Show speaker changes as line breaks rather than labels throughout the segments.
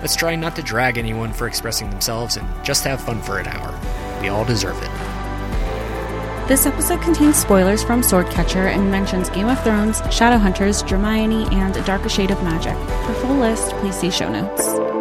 Let's try not to drag anyone for expressing themselves and just have fun for an hour. We all deserve it.
This episode contains spoilers from Swordcatcher and mentions Game of Thrones, Shadowhunters, Dramione, and A Darker Shade of Magic. For full list, please see show notes.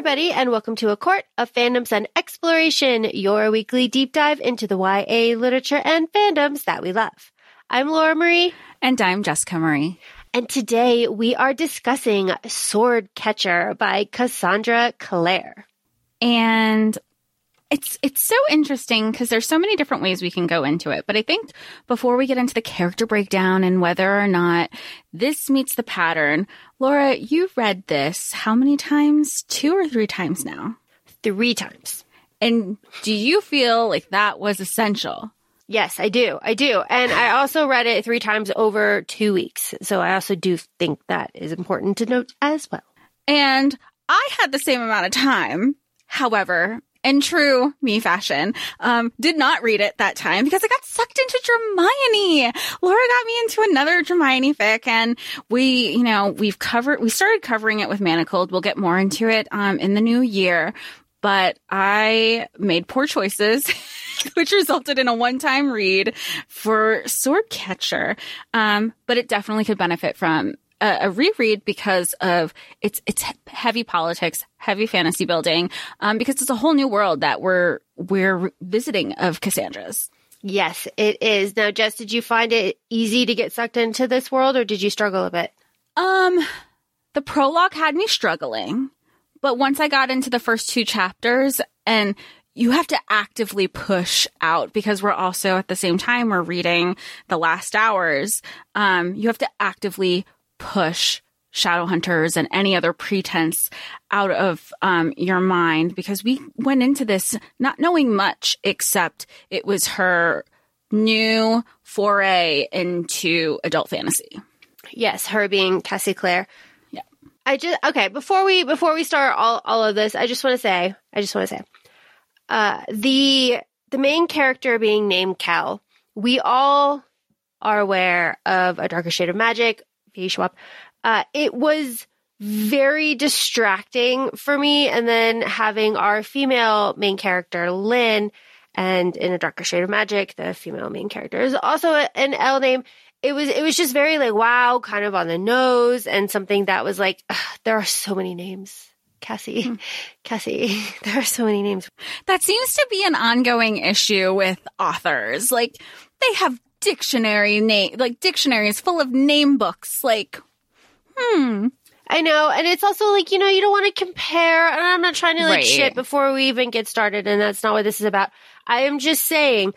Everybody, and welcome to A Court of Fandoms and Exploration, your weekly deep dive into the YA literature and fandoms that we love. I'm Laura Marie.
And I'm Jessica Marie.
And today we are discussing Sword Catcher by Cassandra Clare.
And it's it's so interesting because there's so many different ways we can go into it. But I think before we get into the character breakdown and whether or not this meets the pattern, Laura, you've read this how many times? Two or three times now?
Three times.
And do you feel like that was essential?
Yes, I do. I do. And I also read it three times over two weeks. So I also do think that is important to note as well.
And I had the same amount of time. However, in true me fashion, um, did not read it that time because I got sucked into Dramione. Laura got me into another Dramione fic and we, you know, we've covered, we started covering it with Manacled. We'll get more into it, um, in the new year, but I made poor choices. which resulted in a one-time read for Swordcatcher. Um, but it definitely could benefit from a, a, reread because of its its heavy politics, heavy fantasy building, um, because it's a whole new world that we're we're visiting of Cassandra's.
Yes, it is. Now, Jess, did you find it easy to get sucked into this world, or did you struggle a bit?
Um, the prologue had me struggling, but once I got into the first two chapters and you have to actively push out because we're also at the same time we're reading the last hours. Um, you have to actively push shadow hunters and any other pretense out of um, your mind because we went into this not knowing much except it was her new foray into adult fantasy.
Yes, her being Cassie Clare.
Yeah.
I just okay, before we before we start all, all of this, I just want to say, I just want to say uh, the the main character being named Cal, we all are aware of a darker shade of magic, V. Schwab. Uh, it was very distracting for me. And then having our female main character, Lynn, and in a darker shade of magic, the female main character is also an L name. It was, it was just very like, wow, kind of on the nose and something that was like, ugh, there are so many names. Cassie, hmm. Cassie, there are so many names.
That seems to be an ongoing issue with authors. Like they have dictionary name, like dictionaries full of name books. Like, hmm.
I know. And it's also like, you know, you don't want to compare. And I'm not trying to like right. shit before we even get started. And that's not what this is about. I am just saying,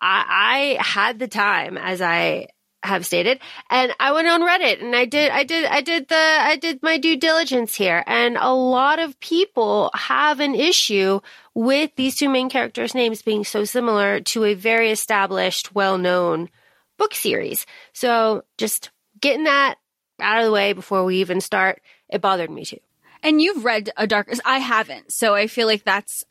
I, I had the time as I have stated and I went on Reddit and I did, I did, I did the, I did my due diligence here. And a lot of people have an issue with these two main characters' names being so similar to a very established, well known book series. So just getting that out of the way before we even start, it bothered me too.
And you've read A Dark, I haven't. So I feel like that's,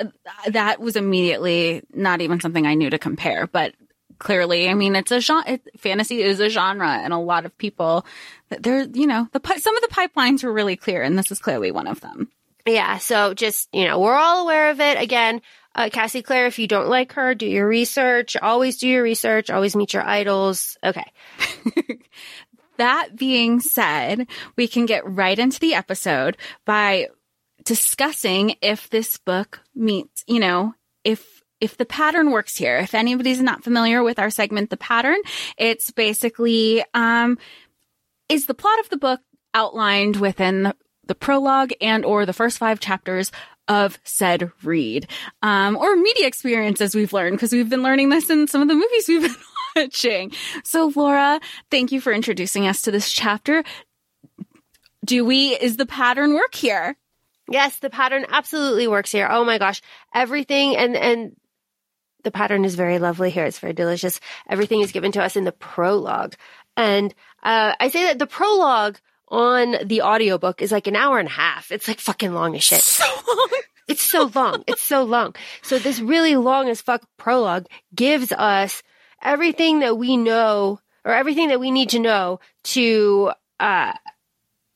that was immediately not even something I knew to compare, but clearly, I mean, it's a genre, fantasy is a genre and a lot of people, they're, you know, the, some of the pipelines were really clear and this is clearly one of them.
Yeah. So just, you know, we're all aware of it. Again, uh, Cassie Clare, if you don't like her, do your research. Always do your research. Always meet your idols. Okay.
that being said, we can get right into the episode by discussing if this book meets, you know, if if the pattern works here. If anybody's not familiar with our segment, the pattern, it's basically um, is the plot of the book outlined within the prologue and or the first five chapters of said read um, or media experience as we've learned because we've been learning this in some of the movies we've been watching. So, Laura, thank you for introducing us to this chapter. Do we, is the pattern work here?
Yes, the pattern absolutely works here. Oh my gosh. Everything and, and the pattern is very lovely here. It's very delicious. Everything is given to us in the prologue. And, uh, I say that the prologue on the audiobook is like an hour and a half. It's like fucking long as shit.
So long.
It's so long. It's so long. So this really long as fuck prologue gives us everything that we know or everything that we need to know to, uh,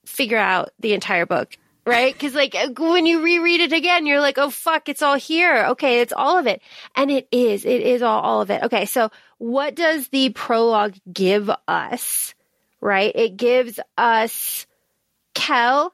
figure out the entire book. Right? Cause like when you reread it again, you're like, oh fuck, it's all here. Okay. It's all of it. And it is. It is all, all of it. Okay. So what does the prologue give us? Right? It gives us Kell,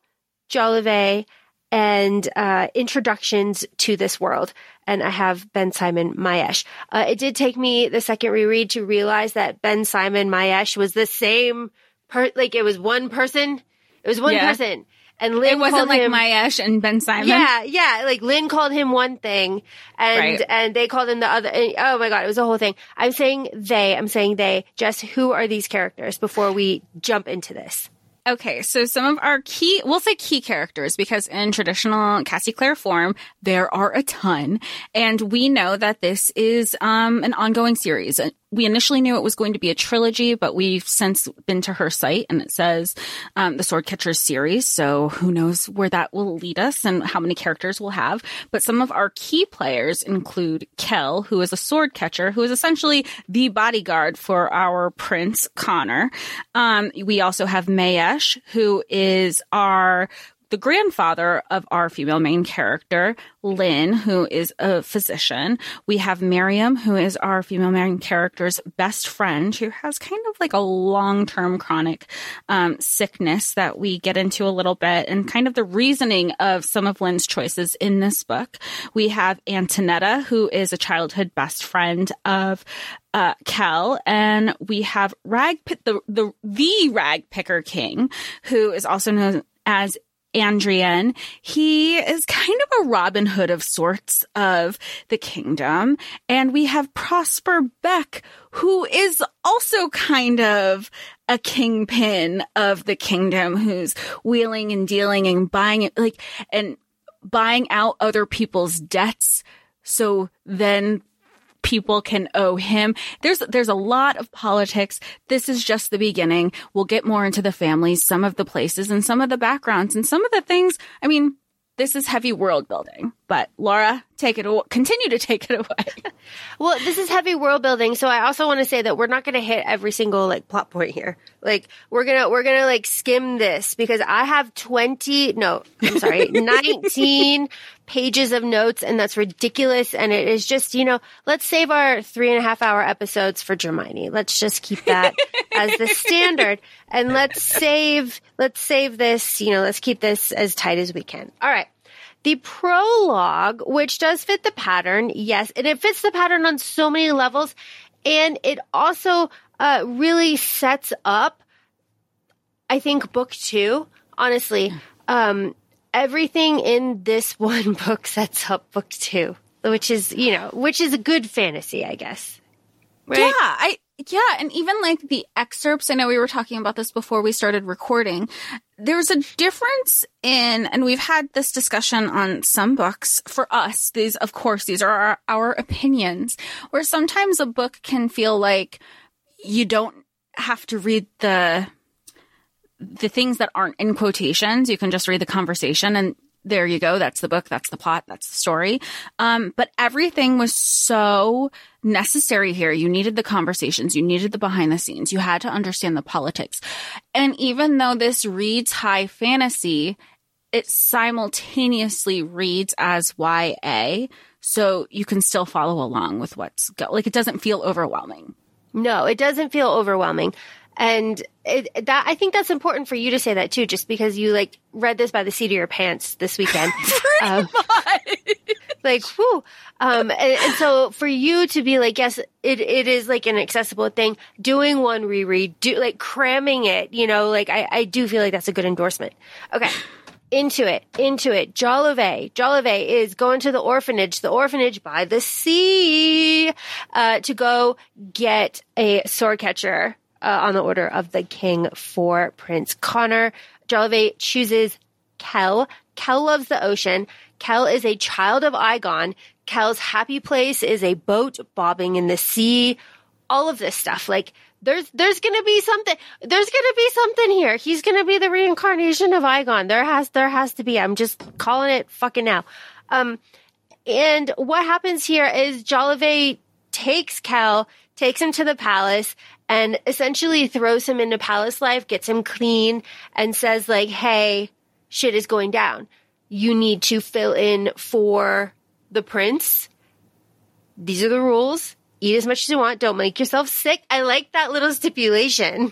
Jolivet, and uh, introductions to this world. And I have Bensimon Mayesh. Uh, it did take me the second reread to realize that Bensimon Mayesh was the same per like it was one person. It was one
Yeah.
person. And Lynn
It wasn't like
him,
Mayesh and Bensimon.
yeah, yeah. Like Lynn called him one thing, and
Right.
and they called him the other. and- oh my god, it was a whole thing. I'm saying they. I'm saying they. Just who are these characters before we jump into this?
Okay, so some of our key, we'll say key characters because in traditional Cassie Clare form, there are a ton. And we know that this is um, an ongoing series. We initially knew it was going to be a trilogy, but we've since been to her site and it says um, the Sword Catchers series. So who knows where that will lead us and how many characters we'll have. But some of our key players include Kel, who is a sword catcher, who is essentially the bodyguard for our prince, Connor. Um, we also have Mayesh, who is our the grandfather of our female main character, Lynn, who is a physician. We have Miriam, who is our female main character's best friend, who has kind of like a long term chronic um, sickness that we get into a little bit, and kind of the reasoning of some of Lynn's choices in this book. We have Antonetta, who is a childhood best friend of uh, Kel, and we have Rag the the the Rag Picker King, who is also known as Andreyen. He is kind of a Robin Hood of sorts of the kingdom. And we have Prosper Beck, who is also kind of a kingpin of the kingdom who's wheeling and dealing and buying it like and buying out other people's debts. So then people can owe him. There's there's a lot of politics. This is just the beginning. We'll get more into the families, some of the places and some of the backgrounds and some of the things. I mean, this is heavy world building. But Laura, take it away. Continue to take it away.
Well, this is heavy world building, so I also want to say that we're not going to hit every single like plot point here. Like we're gonna we're gonna like skim this because I have twenty no, I'm sorry, nineteen pages of notes, and that's ridiculous. And it is just you know, let's save our three and a half hour episodes for Dramione. Let's just keep that as the standard, and let's save let's save this. You know, let's keep this as tight as we can. All right. The prologue, which does fit the pattern, yes, and it fits the pattern on so many levels, and it also uh, really sets up, I think, book two. Honestly, um, everything in this one book sets up book two, which is you know, which is a good fantasy, I guess. Right?
Yeah, I yeah, and even like the excerpts, I know we were talking about this before we started recording. There's a difference in and we've had this discussion on some books for us. These of course these are our, our opinions where sometimes a book can feel like you don't have to read the the things that aren't in quotations. You can just read the conversation and there you go. That's the book. That's the plot. That's the story. Um, but everything was so necessary here. You needed the conversations. You needed the behind the scenes. You had to understand the politics. And even though this reads high fantasy, it simultaneously reads as YA. So you can still follow along with what's go, like it doesn't feel overwhelming.
No, it doesn't feel overwhelming. And it, that I think that's important for you to say that too, just because you like read this by the seat of your pants this weekend. Um, like, whoo. Um, and, and so for you to be like, yes, it, it is like an accessible thing. Doing one reread, do like cramming it, you know, like I, I do feel like that's a good endorsement. Okay. into it, into it. Jolivet, Jolivet is going to the orphanage, the orphanage by the sea, uh, to go get a sword catcher uh, on the order of the king for Prince Connor. Jolivet chooses Kell. Kell loves the ocean. Kell is a child of Aigon. Kell's happy place is a boat bobbing in the sea. All of this stuff, like there's there's gonna be something there's gonna be something here. He's gonna be the reincarnation of Aigon. There has there has to be. I'm just calling it fucking now. Um and what happens here is Jolivet takes Kell, takes him to the palace, and essentially throws him into palace life, gets him clean, and says like, hey, shit is going down. You need to fill in for the prince. These are the rules eat as much as you want. Don't make yourself sick. I like that little stipulation.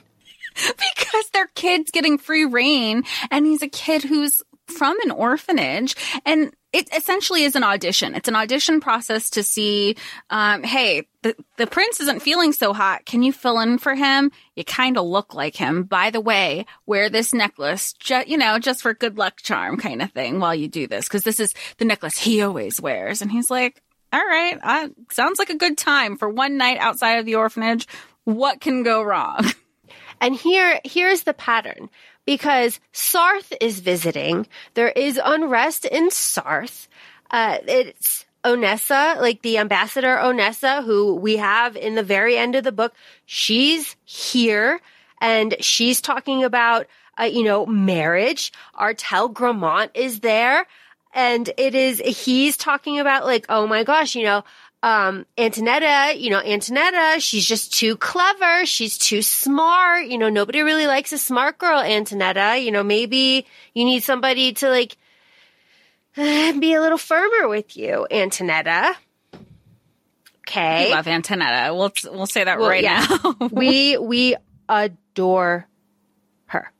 because their kid's getting free reign and he's a kid who's from an orphanage and it essentially is an audition. It's an audition process to see, um, hey, the, the prince isn't feeling so hot. Can you fill in for him? You kind of look like him. By the way, wear this necklace, ju- you know, just for good luck charm kind of thing while you do this. Cause this is the necklace he always wears. And he's like, all right, uh, sounds like a good time for one night outside of the orphanage. What can go wrong?
And here, here's the pattern. Because Sarth is visiting, there is unrest in Sarth. Uh, it's Onessa, like the ambassador Onessa, who we have in the very end of the book. She's here and she's talking about, uh, you know, marriage. Artal Gremont is there and it is he's talking about like oh my gosh you know um antonetta you know antonetta she's just too clever she's too smart you know nobody really likes a smart girl antonetta you know maybe you need somebody to like be a little firmer with you antonetta okay
We love Antonetta. We'll we'll say that
Well,
right
yeah.
now.
we we adore.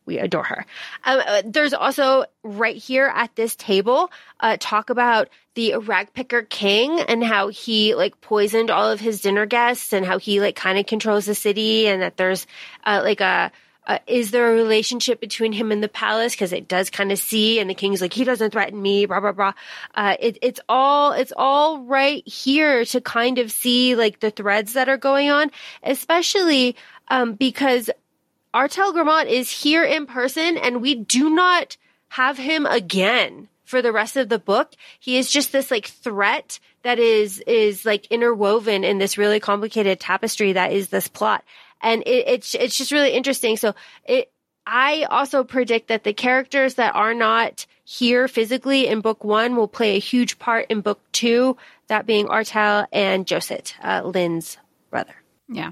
We adore her. Um, uh, there's also right here at this table uh, talk about the ragpicker king and how he like poisoned all of his dinner guests and how he like kind of controls the city and that there's uh, like a uh, is there a relationship between him and the palace? Because it does kind of see, and the king's like, he doesn't threaten me, blah blah blah. Uh, it, it's all it's all right here to kind of see like the threads that are going on, especially um, because Artal Gremont is here in person, and we do not have him again for the rest of the book. He is just this like threat that is is like interwoven in this really complicated tapestry that is this plot, and it, it's it's just really interesting. So it. I also predict that the characters that are not here physically in book one will play a huge part in book two, that being Artal and Josit, uh, Lynn's brother.
Yeah.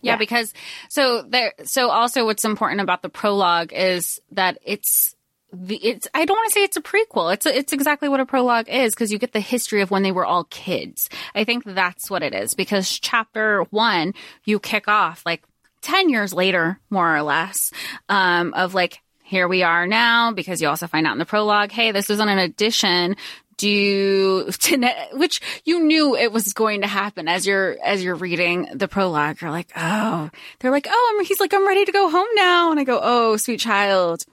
Yeah.
Yeah, because so there so also what's important about the prologue is that it's the it's I don't want to say it's a prequel. It's a, it's exactly what a prologue is because you get the history of when they were all kids. I think that's what it is because chapter 1 you kick off like 10 years later more or less um of like here we are now because you also find out in the prologue, hey, this isn't an addition due to which you knew it was going to happen as you're as you're reading the prologue. You're like, oh, they're like, oh, I'm, he's like, I'm ready to go home now, and I go, oh, sweet child,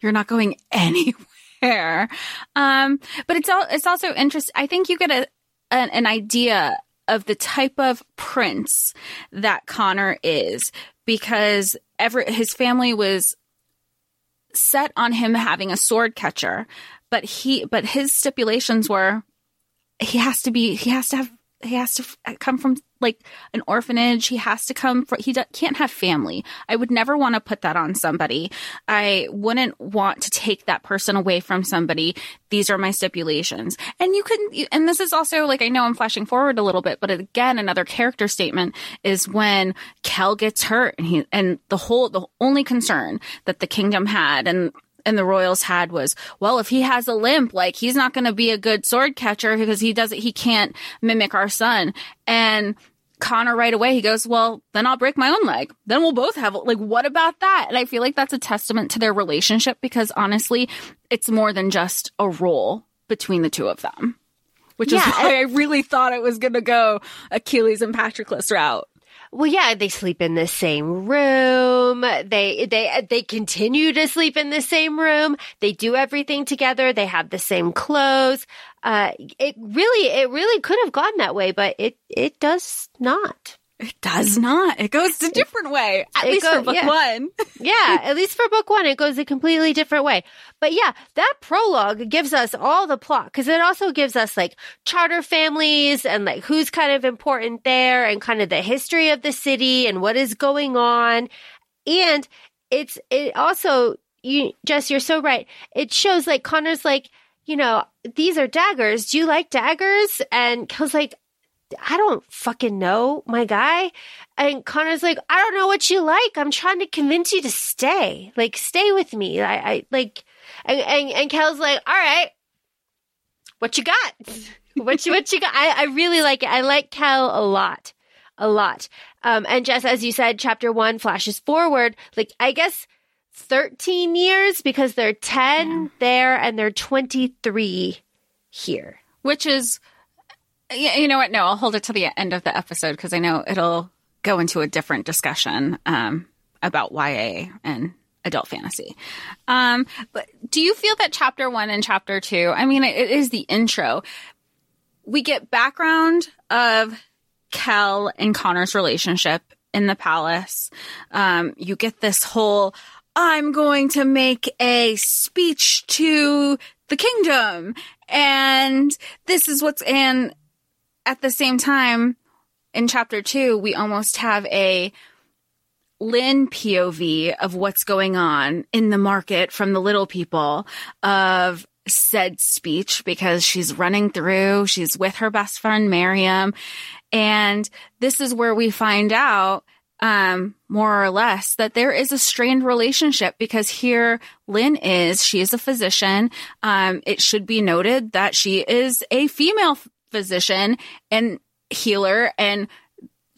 you're not going anywhere. Um, but it's all it's also interesting. I think you get a an, an idea of the type of prince that Connor is because ever his family was set on him having a sword catcher, but he but his stipulations were he has to be he has to have he has to f- uh, come from like an orphanage. He has to come from he d- can't have family. I would never want to put that on somebody. I wouldn't want to take that person away from somebody. These are my stipulations. And you can and this is also like i know i'm flashing forward a little bit but again another character statement is when kel gets hurt and he and the whole the only concern that the kingdom had and and the royals had was, well, if he has a limp, like he's not going to be a good sword catcher because he doesn't, he can't mimic our son. And Connor right away, he goes, well, then I'll break my own leg. Then we'll both have, like, what about that? And I feel like that's a testament to their relationship because honestly, it's more than just a role between the two of them, which is
Yeah,
why I really thought it was going to go Achilles and Patroclus route.
Well, yeah, they sleep in the same room. They, they, they continue to sleep in the same room. They do everything together. They have the same clothes. Uh, it really, it really could have gone that way, but it, it does not.
It does mm. not. It goes a different way. At
It
least
go-
for book
yeah.
one.
Yeah, at least for book one, it goes a completely different way. But yeah, that prologue gives us all the plot because it also gives us like charter families and like who's kind of important there and kind of the history of the city and what is going on. And it's, it also, you, Jess, you're so right. It shows like Connor's like, you know, these are daggers. Do you like daggers? And Kel's like, I don't fucking know, my guy. And Connor's like, I don't know what you like. I'm trying to convince you to stay. Like, stay with me. I, I like, and, and, and Kel's like, all right, what you got? What you, what you got? I, I really like it. I like Kel a lot, a lot. Um, and Jess, as you said, chapter one flashes forward, like, I guess 13 years because they're 10 there and they're 23 here.
Which is, you know what? No, I'll hold it to the end of the episode because I know it'll go into a different discussion um, about YA and adult fantasy. Um, but do you feel that chapter one and chapter two, I mean, it, is the intro. We get background of Kel and Connor's relationship in the palace. Um, you get this whole, I'm going to make a speech to the kingdom. And this is what's, and at the same time, in chapter two, we almost have a Lynn POV of what's going on in the market from the little people of said speech because she's running through, she's with her best friend Miriam. And this is where we find out, um, more or less that there is a strained relationship because here Lynn is, she is a physician. Um, it should be noted that she is a female physician and healer and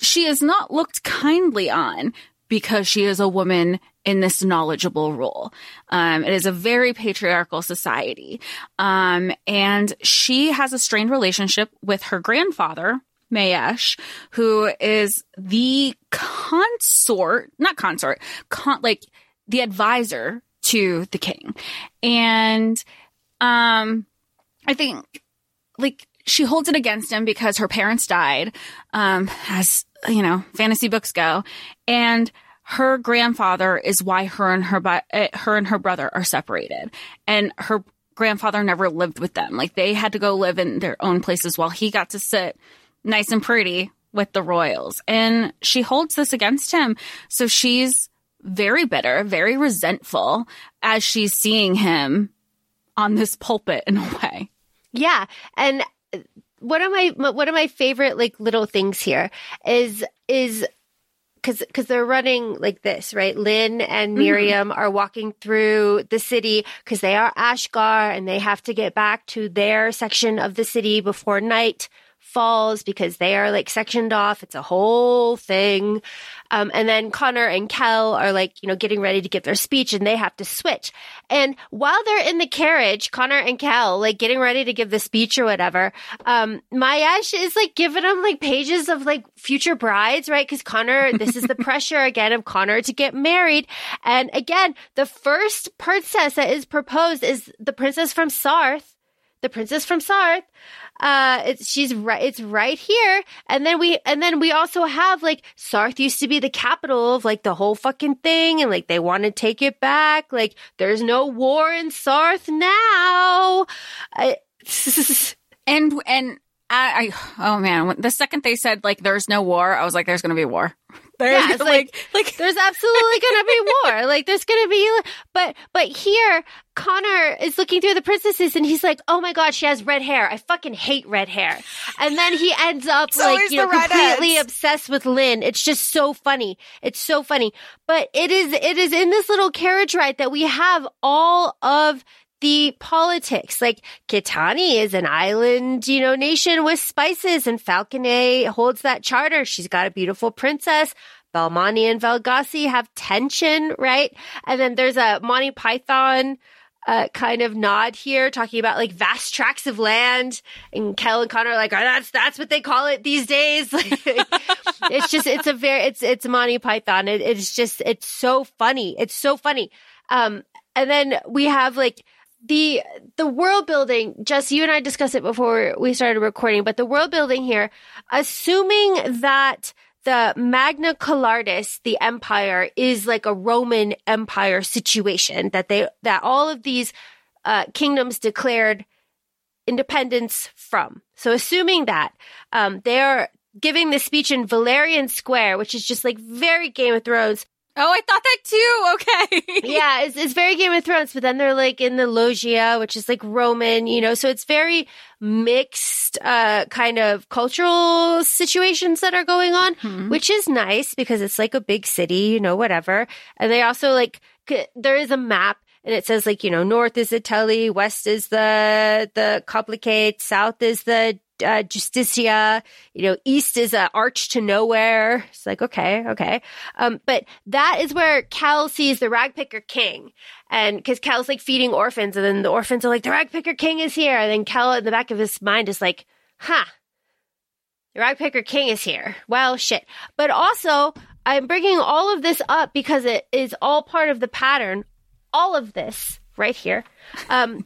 she is not looked kindly on because she is a woman in this knowledgeable role. Um, it is a very patriarchal society. Um, and she has a strained relationship with her grandfather, Mayesh, who is the consort, not consort, con- like the advisor to the king. And, um, I think like she holds it against him because her parents died, um, as you know, fantasy books go, and her grandfather is why her and her uh, her and her brother are separated, and her grandfather never lived with them. Like they had to go live in their own places while he got to sit nice and pretty with the royals, and she holds this against him. So she's very bitter, very resentful as she's seeing him on this pulpit in a way.
Yeah, and one of my one of my favorite like little things here is is because because they're running like this, right? Lynn and mm-hmm. Miriam are walking through the city because they are Ashkar and they have to get back to their section of the city before night falls because they are like sectioned off. It's a whole thing. Um, and then Connor and Kel are like, you know, getting ready to give their speech and they have to switch. And while they're in the carriage, Connor and Kel, like getting ready to give the speech or whatever, um, Mayesh is like giving them like pages of like future brides, right? Cause Connor, this is the pressure again of Connor to get married. And again, the first princess that is proposed is the princess from Sarth, the princess from Sarth uh it's she's right it's right here. And then we and then we also have like sarth used to be the capital of like the whole fucking thing. And like they want to take it back. Like there's no war in sarth now. I,
And and I, I oh man, the second they said like there's no war, I was like, there's gonna be a war. There's
Yeah, it's
gonna,
like-
like
there's absolutely gonna be war. Like there's gonna be but but here connor is looking through the princesses and he's like oh my god she has red hair. I fucking hate red hair. And then he ends up
It's
like you know completely obsessed with lynn. It's just so funny. It's so funny. But it is it is in this little carriage ride that we have all of the politics. Like Kitani is an island, you know, nation with spices and Falconet holds that charter. She's got a beautiful princess. Belmani and Valgassi have tension, right? And then there's a Monty Python uh, kind of nod here, talking about like vast tracts of land. And Kel and Connor are like, oh, that's that's what they call it these days. it's just it's a very it's it's Monty Python. It, it's just it's so funny. It's so funny. Um, and then we have like the the world building just you and i discussed it before we started recording but the world building here assuming that the magna callatis the empire is like a roman empire situation that they that all of these uh, kingdoms declared independence from. So assuming that um, they are giving the speech in valerian square which is just like very game of thrones
Oh, I thought that too. Okay.
yeah, it's, it's very Game of Thrones, but then they're like in the loggia, which is like Roman, you know, so it's very mixed, uh, kind of cultural situations that are going on,
Mhm.
which is nice because it's like a big city, you know, whatever. And they also like, c- there is a map and it says like, you know, north is the Tully, west is the, the Complicate, south is the, uh, Justicia, you know, east is a arch to nowhere. It's like, okay, okay. Um, but that is where Cal sees the ragpicker king. And cause Cal's like feeding orphans and then the orphans are like, the ragpicker king is here. And then Cal in the back of his mind is like, huh, the ragpicker king is here. Well, shit. But also, I'm bringing all of this up because it is all part of the pattern. All of this right here. Um,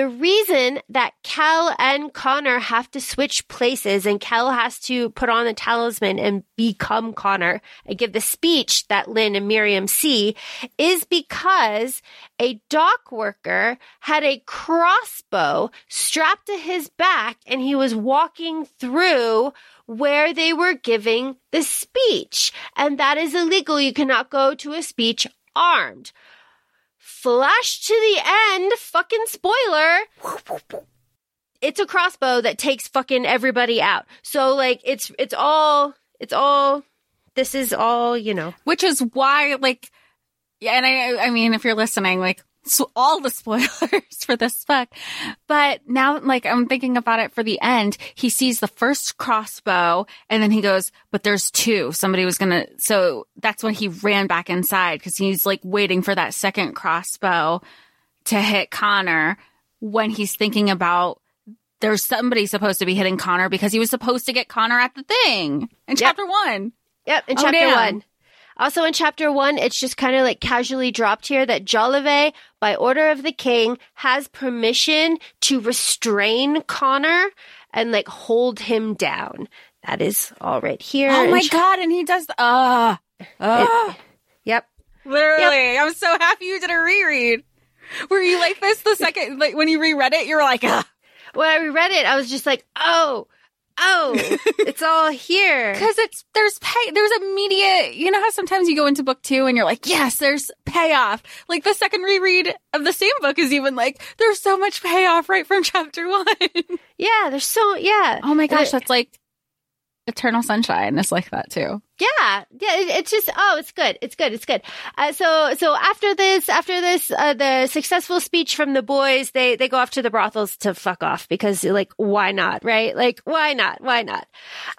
the reason that Cal and Connor have to switch places and Cal has to put on the talisman and become Connor and give the speech that Lynn and Miriam see is because a dock worker had a crossbow strapped to his back and he was walking through where they were giving the speech. And that is illegal. You cannot go to a speech armed flash to the end, fucking spoiler. It's a crossbow that takes fucking everybody out. So like it's it's all it's all this is all, you know.
Which is why, like, yeah, and I, I mean, if you're listening, like, so all the spoilers for this book. But now, like, I'm thinking about it for the end. He sees the first crossbow and then he goes, but there's two. Somebody was gonna, so that's when he ran back inside because he's like waiting for that second crossbow to hit Connor when he's thinking about there's somebody supposed to be hitting Connor because he was supposed to get Connor at the thing in chapter one.
Yep, in
Oh,
chapter
damn.
one. Also in chapter one, it's just kind of like casually dropped here that Jolivet, by order of the king, has permission to restrain Connor and like hold him down. That is all right here.
Oh my
cha-
god! And he does. Uh, uh,
Yep.
literally, I'm so happy you did a reread. Were you like this the second, like when you reread it, you were like, uh,
When I reread it, I was just like, oh, oh, it's all here.
because it's there's pay, there's immediate. You know how sometimes you go into book two and you're like, yes, there's payoff. Like the second reread of the same book is even like, there's so much payoff right from chapter one.
Yeah, there's so yeah.
oh my gosh,
It-
that's like Eternal Sunshine is like that too.
Yeah, yeah. It, it's just oh, it's good. It's good. It's good. Uh, so so after this, after this, uh, the successful speech from the boys, they they go off to the brothels to fuck off because like why not, right? Like why not? Why not?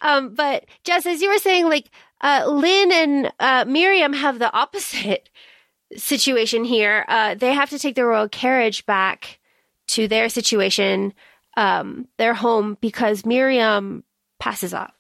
Um, but Jess, as you were saying, like uh, Lynn and uh, Miriam have the opposite situation here. Uh, they have to take the royal carriage back to their situation, um, their home, because Miriam passes out.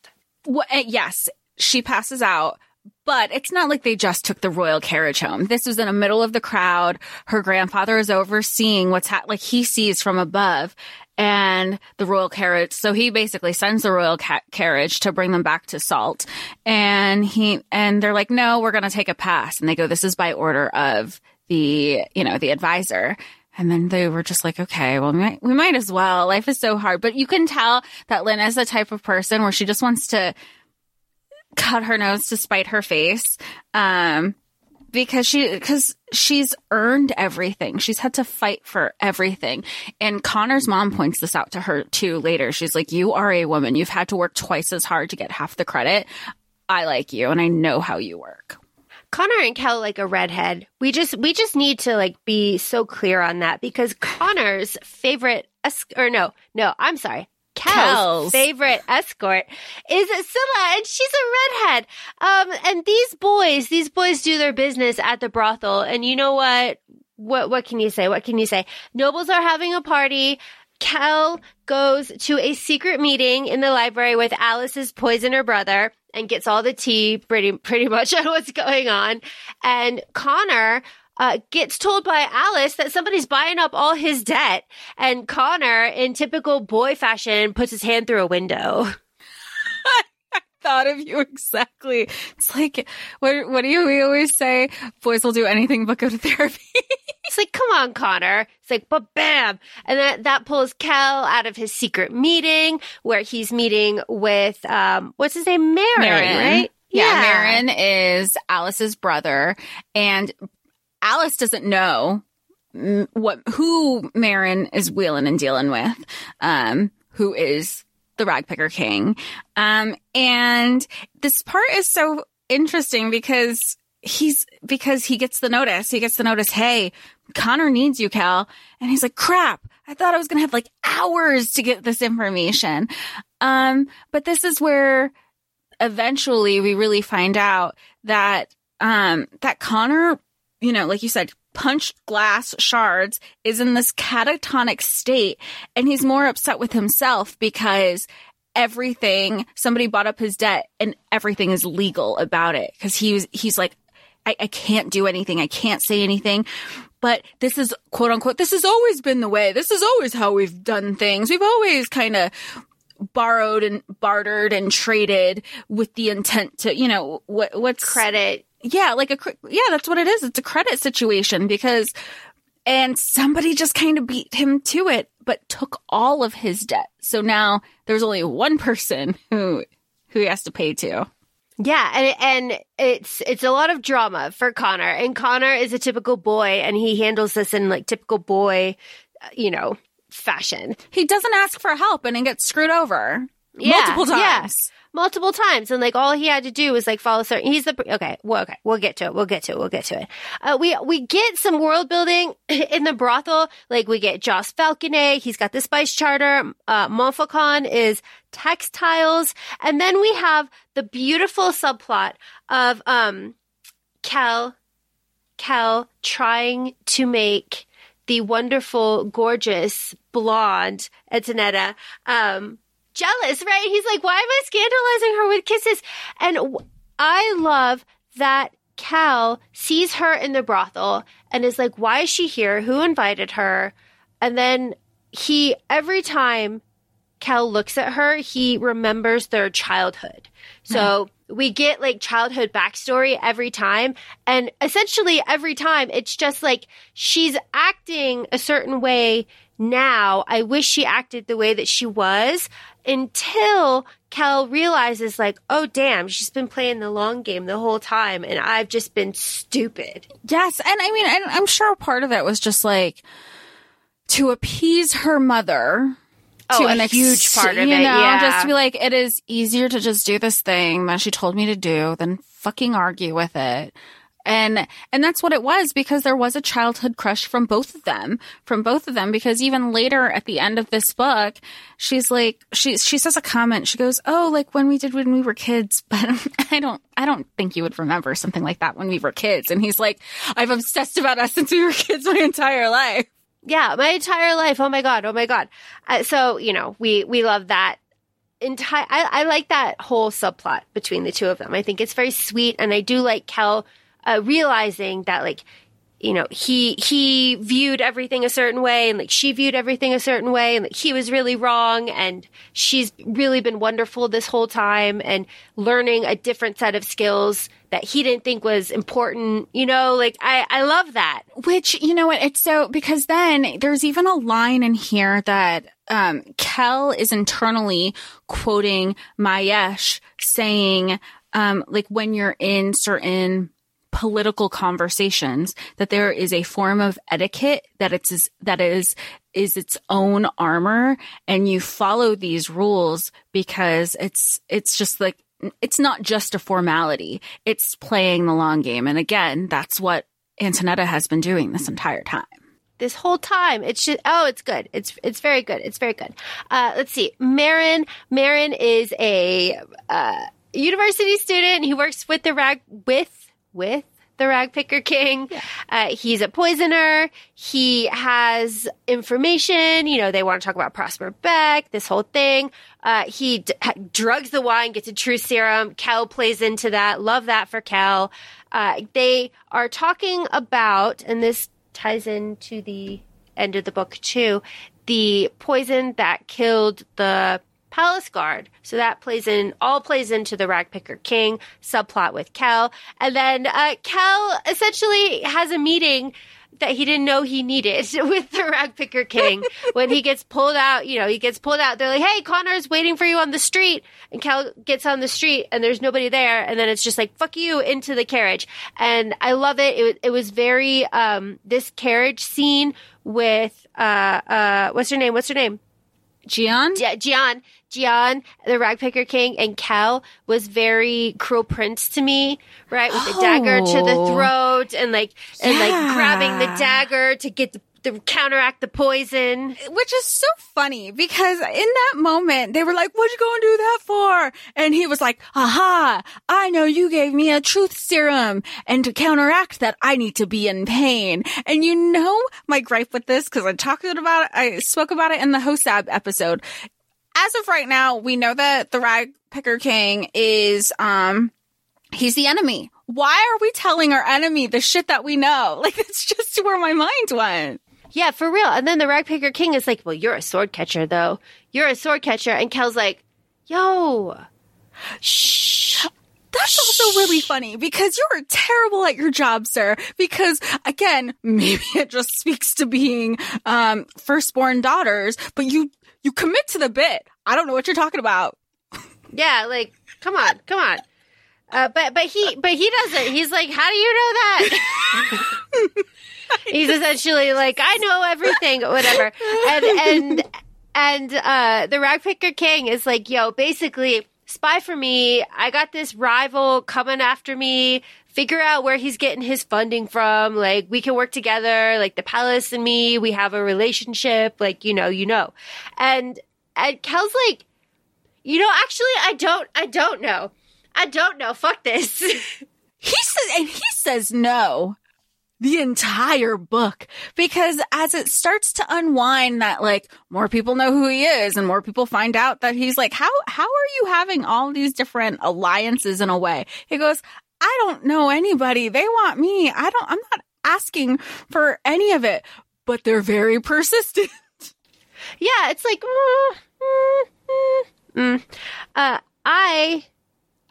Well, uh, yes, she passes out, but it's not like they just took the royal carriage home. This was in the middle of the crowd. Her grandfather is overseeing what's ha- like he sees from above and the royal carriage. So he basically sends the royal ca- carriage to bring them back to Sault. And he, and they're like, no, we're going to take a pass. And they go, this is by order of the, you know, the advisor. And then they were just like, okay, well, we might, we might as well. Life is so hard. But you can tell that Lynn is the type of person where she just wants to cut her nose to spite her face. Um, because she, because she's earned everything. She's had to fight for everything. And Connor's mom points this out to her too later. She's like, you are a woman. You've had to work twice as hard to get half the credit. I like you and I know how you work.
Connor and Kel like a redhead. We just we just need to like be so clear on that because Connor's favorite or no no I'm sorry. Kel's,
Kel's.
favorite escort is Silla, and she's a redhead. Um, and these boys, these boys do their business at the brothel, and you know what? what what can you say? What can you say? Nobles are having a party. Kel goes to a secret meeting in the library with Alice's poisoner brother and gets all the tea pretty pretty much on what's going on. And Connor uh, gets told by Alice that somebody's buying up all his debt, and Connor, in typical boy fashion, puts his hand through a window.
I thought of you exactly. It's like, what, what do you, we always say? Boys will do anything but go to therapy.
it's like, come on, Connor. It's like, but bam. And that, that pulls Kel out of his secret meeting where he's meeting with, um, what's his name? Merren,
Merren.
right?
Yeah, yeah, Merren is Alice's brother, and Alice doesn't know what who Merren is wheeling and dealing with, um, who is the Ragpicker King. Um, and this part is so interesting because he's because he gets the notice. He gets the notice, hey, Connor needs you, Cal. And he's like, crap. I thought I was gonna have like hours to get this information. Um, but this is where eventually we really find out that um that Connor, you know, like you said, punched glass shards is in this catatonic state and he's more upset with himself because everything somebody bought up his debt and everything is legal about it because he was he's like I, I can't do anything. I can't say anything. But this is quote unquote this has always been the way. This is always how we've done things. We've always kind of borrowed and bartered and traded with the intent to you know what what's
credit
yeah, like a, yeah, that's what it is. It's a credit situation because, and somebody just kind of beat him to it, but took all of his debt. So now there's only one person who, who he has to pay to.
Yeah, and and it's it's a lot of drama for Connor, and Connor is a typical boy, and he handles this in like typical boy, uh, you know, fashion.
He doesn't ask for help, and he gets screwed over yeah, multiple times.
Yeah multiple times. And like all he had to do was like follow certain, he's the, okay, well, okay, we'll get to it. We'll get to it. We'll get to it. Uh, we, we get some world building in the brothel. Like we get Joss Falconet. He's got the spice charter. Uh, is textiles. And then we have the beautiful subplot of, um, Cal, Kel trying to make the wonderful, gorgeous blonde Antonetta, um, jealous, right? He's like, why am I scandalizing her with kisses? And I love that Cal sees her in the brothel and is like, why is she here? Who invited her? And then he, every time Cal looks at her, he remembers their childhood. So we get like childhood backstory every time. And essentially every time it's just like she's acting a certain way now. I wish she acted the way that she was until Kel realizes, like, oh, damn, she's been playing the long game the whole time, and I've just been stupid.
Yes. And I mean, and I'm sure part of it was just like to appease her mother.
Oh, to a ex- huge part of
you
it.
Know,
yeah.
Just to be like, it is easier to just do this thing that she told me to do than fucking argue with it. And, and that's what it was because there was a childhood crush from both of them, from both of them, because even later at the end of this book, she's like, she, she says a comment. She goes, Oh, like when we did when we were kids, but I don't, I don't think you would remember something like that when we were kids. And he's like, I've obsessed about us since we were kids my entire life.
Yeah, my entire life. Oh my God. Oh my God. Uh, so, you know, we, we love that entire, I, I like that whole subplot between the two of them. I think it's very sweet. And I do like Kel uh, realizing that like you know he he viewed everything a certain way and like she viewed everything a certain way and like he was really wrong and she's really been wonderful this whole time and learning a different set of skills that he didn't think was important you know? Like i i love that.
Which you know what it's so because then there's even a line in here that um kel is internally quoting mayesh saying um like when you're in certain political conversations that there is a form of etiquette that it's that is is its own armor and you follow these rules because it's it's just like it's not just a formality it's playing the long game and again that's what Antonetta has been doing this entire time
this whole time. It's just oh, it's good. It's it's very good. It's very good. Uh, let's see. Merren Merren is a uh, university student. He works with the rag with with the rag picker king. Uh, he's a poisoner. He has information. You know, they want to talk about Prosper Beck, this whole thing. Uh, he d- drugs the wine, gets a true serum. Kel plays into that. Love that for Kel. Uh, they are talking about, and this ties into the end of the book too, the poison that killed the palace guard. So that plays in, all plays into the Ragpicker King subplot with Kel. And then, uh, Kel essentially has a meeting that he didn't know he needed with the Ragpicker King when he gets pulled out. You know, he gets pulled out. They're like, "Hey, Connor's waiting for you on the street," and Cal gets on the street, and there's nobody there, and then it's just like, "Fuck you!" into the carriage, and I love it. It, it was very um, this carriage scene with uh uh what's her name? What's her name?
Ji-An?
G- Ji-An, Ji-An, the Ragpicker King, and Kel was very Cruel Prince to me, right? With the dagger to the
Oh.
throat and like and like grabbing the dagger to get the, the counteract the poison.
Which is so funny because in that moment they were like, "What'd you gonna do that for?" And he was like, "Aha! I know you gave me a truth serum, and to counteract that, I need to be in pain." And you know my gripe with this because I talked about it. I spoke about it in the HOSAB episode. As of right now, we know that the Rag Picker King is um he's the enemy. Why are we telling our enemy the shit that we know? Like it's just where my mind went.
Yeah, for real. And then the Ragpicker King is like, "Well, you're a sword catcher, though. You're a sword catcher." And Kel's like, "Yo,
Shh. That's also really funny because you're terrible at your job, sir. Because again, maybe it just speaks to being um, firstborn daughters, but you you commit to the bit. I don't know what you're talking about.
yeah, like, come on, come on." Uh, but but he but he doesn't. He's like, "How do you know that?" He's essentially like, "I know everything, whatever." And and and uh, the Ragpicker King is like, "Yo, basically." Spy for me. I got this rival coming after me. Figure out where he's getting his funding from. Like, we can work together. Like, the palace and me, we have a relationship. Like, you know, you know. And, and Kel's like, you know, actually, I don't, I don't know. I don't know. Fuck this.
He says, and he says no the entire book. Because as it starts to unwind that like more people know who he is and more people find out that he's like how how are you having all these different alliances in a way? He goes i don't know anybody. They want me. I don't i'm not asking for any of it. But they're very persistent.
Yeah, it's like, mm, mm, mm, mm. uh, I,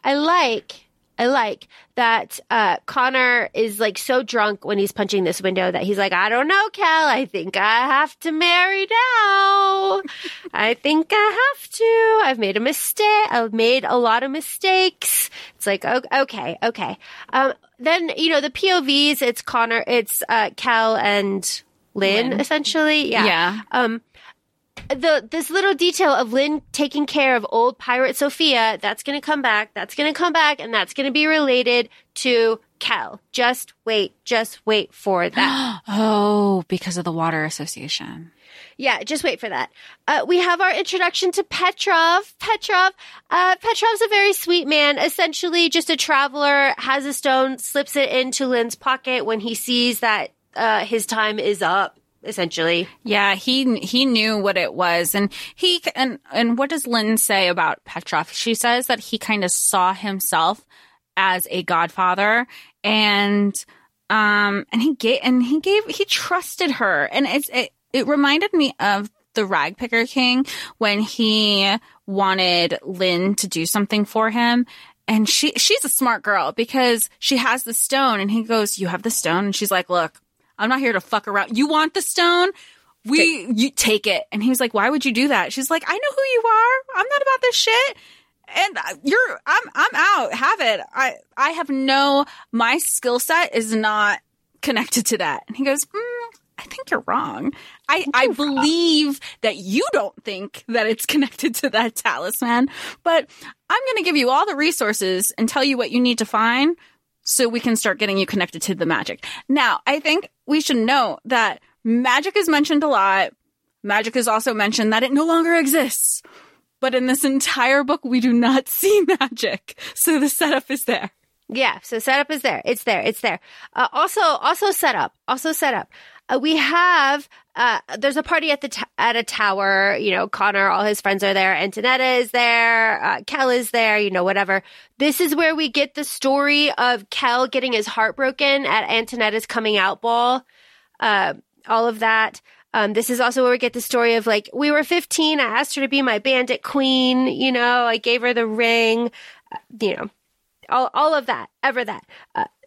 I like, I like that uh, Conor is like so drunk when he's punching this window that he's like, I don't know, Kel. I think I have to marry now. I think I have to. I've made a mistake. I've made a lot of mistakes. It's like, okay, okay. Um, then you know the POVs. It's Conor. It's uh, Kel and Lin,
Lin.
essentially. Yeah.
Yeah.
Um, the this little detail of Lin taking care of old pirate Sophia, that's going to come back. That's going to come back, and that's going to be related to Kel. Just wait, just wait for that.
oh because of the water association
yeah, just wait for that. Uh, we have our introduction to Petrov. Petrov, uh, Petrov's a very sweet man. Essentially, just a traveler. Has a stone, slips it into Lin's pocket when he sees that uh, his time is up. Essentially,
Yeah, he he knew what it was, and he and and what does Lin say about Petrov? She says that he kind of saw himself as a godfather, and um, and he gave and he gave he trusted her, and it's it, it reminded me of the rag picker king when he wanted Lin to do something for him. And she she's a smart girl because she has the stone and he goes, You have the stone? And she's like, Look, I'm not here to fuck around. You want the stone? We you take it. And he was like, Why would you do that? She's like, I know who you are. I'm not about this shit. And you're I'm I'm out. Have it. I I have no my skill set is not connected to that. And he goes, mm, I think you're wrong. I, I believe that you don't think that it's connected to that talisman, but I'm going to give you all the resources and tell you what you need to find so we can start getting you connected to the magic. Now, I think we should know that magic is mentioned a lot. Magic is also mentioned that it no longer exists. But in this entire book, we do not see magic. So the setup is there.
Yeah, so setup is there. It's there. It's there. Uh, also, also set up. Also set up. Uh, we have uh, there's a party at the t- at a tower. You know, Conor, all his friends are there. Antonetta is there. Uh, Kel is there. You know, whatever. This is where we get the story of Kel getting his heart broken at Antonetta's coming out ball. Uh, all of that. Um, this is also where we get the story of like, we were 15. I asked her to be my bandit queen. You know, I gave her the ring. Uh, you know, all, all of that, ever that.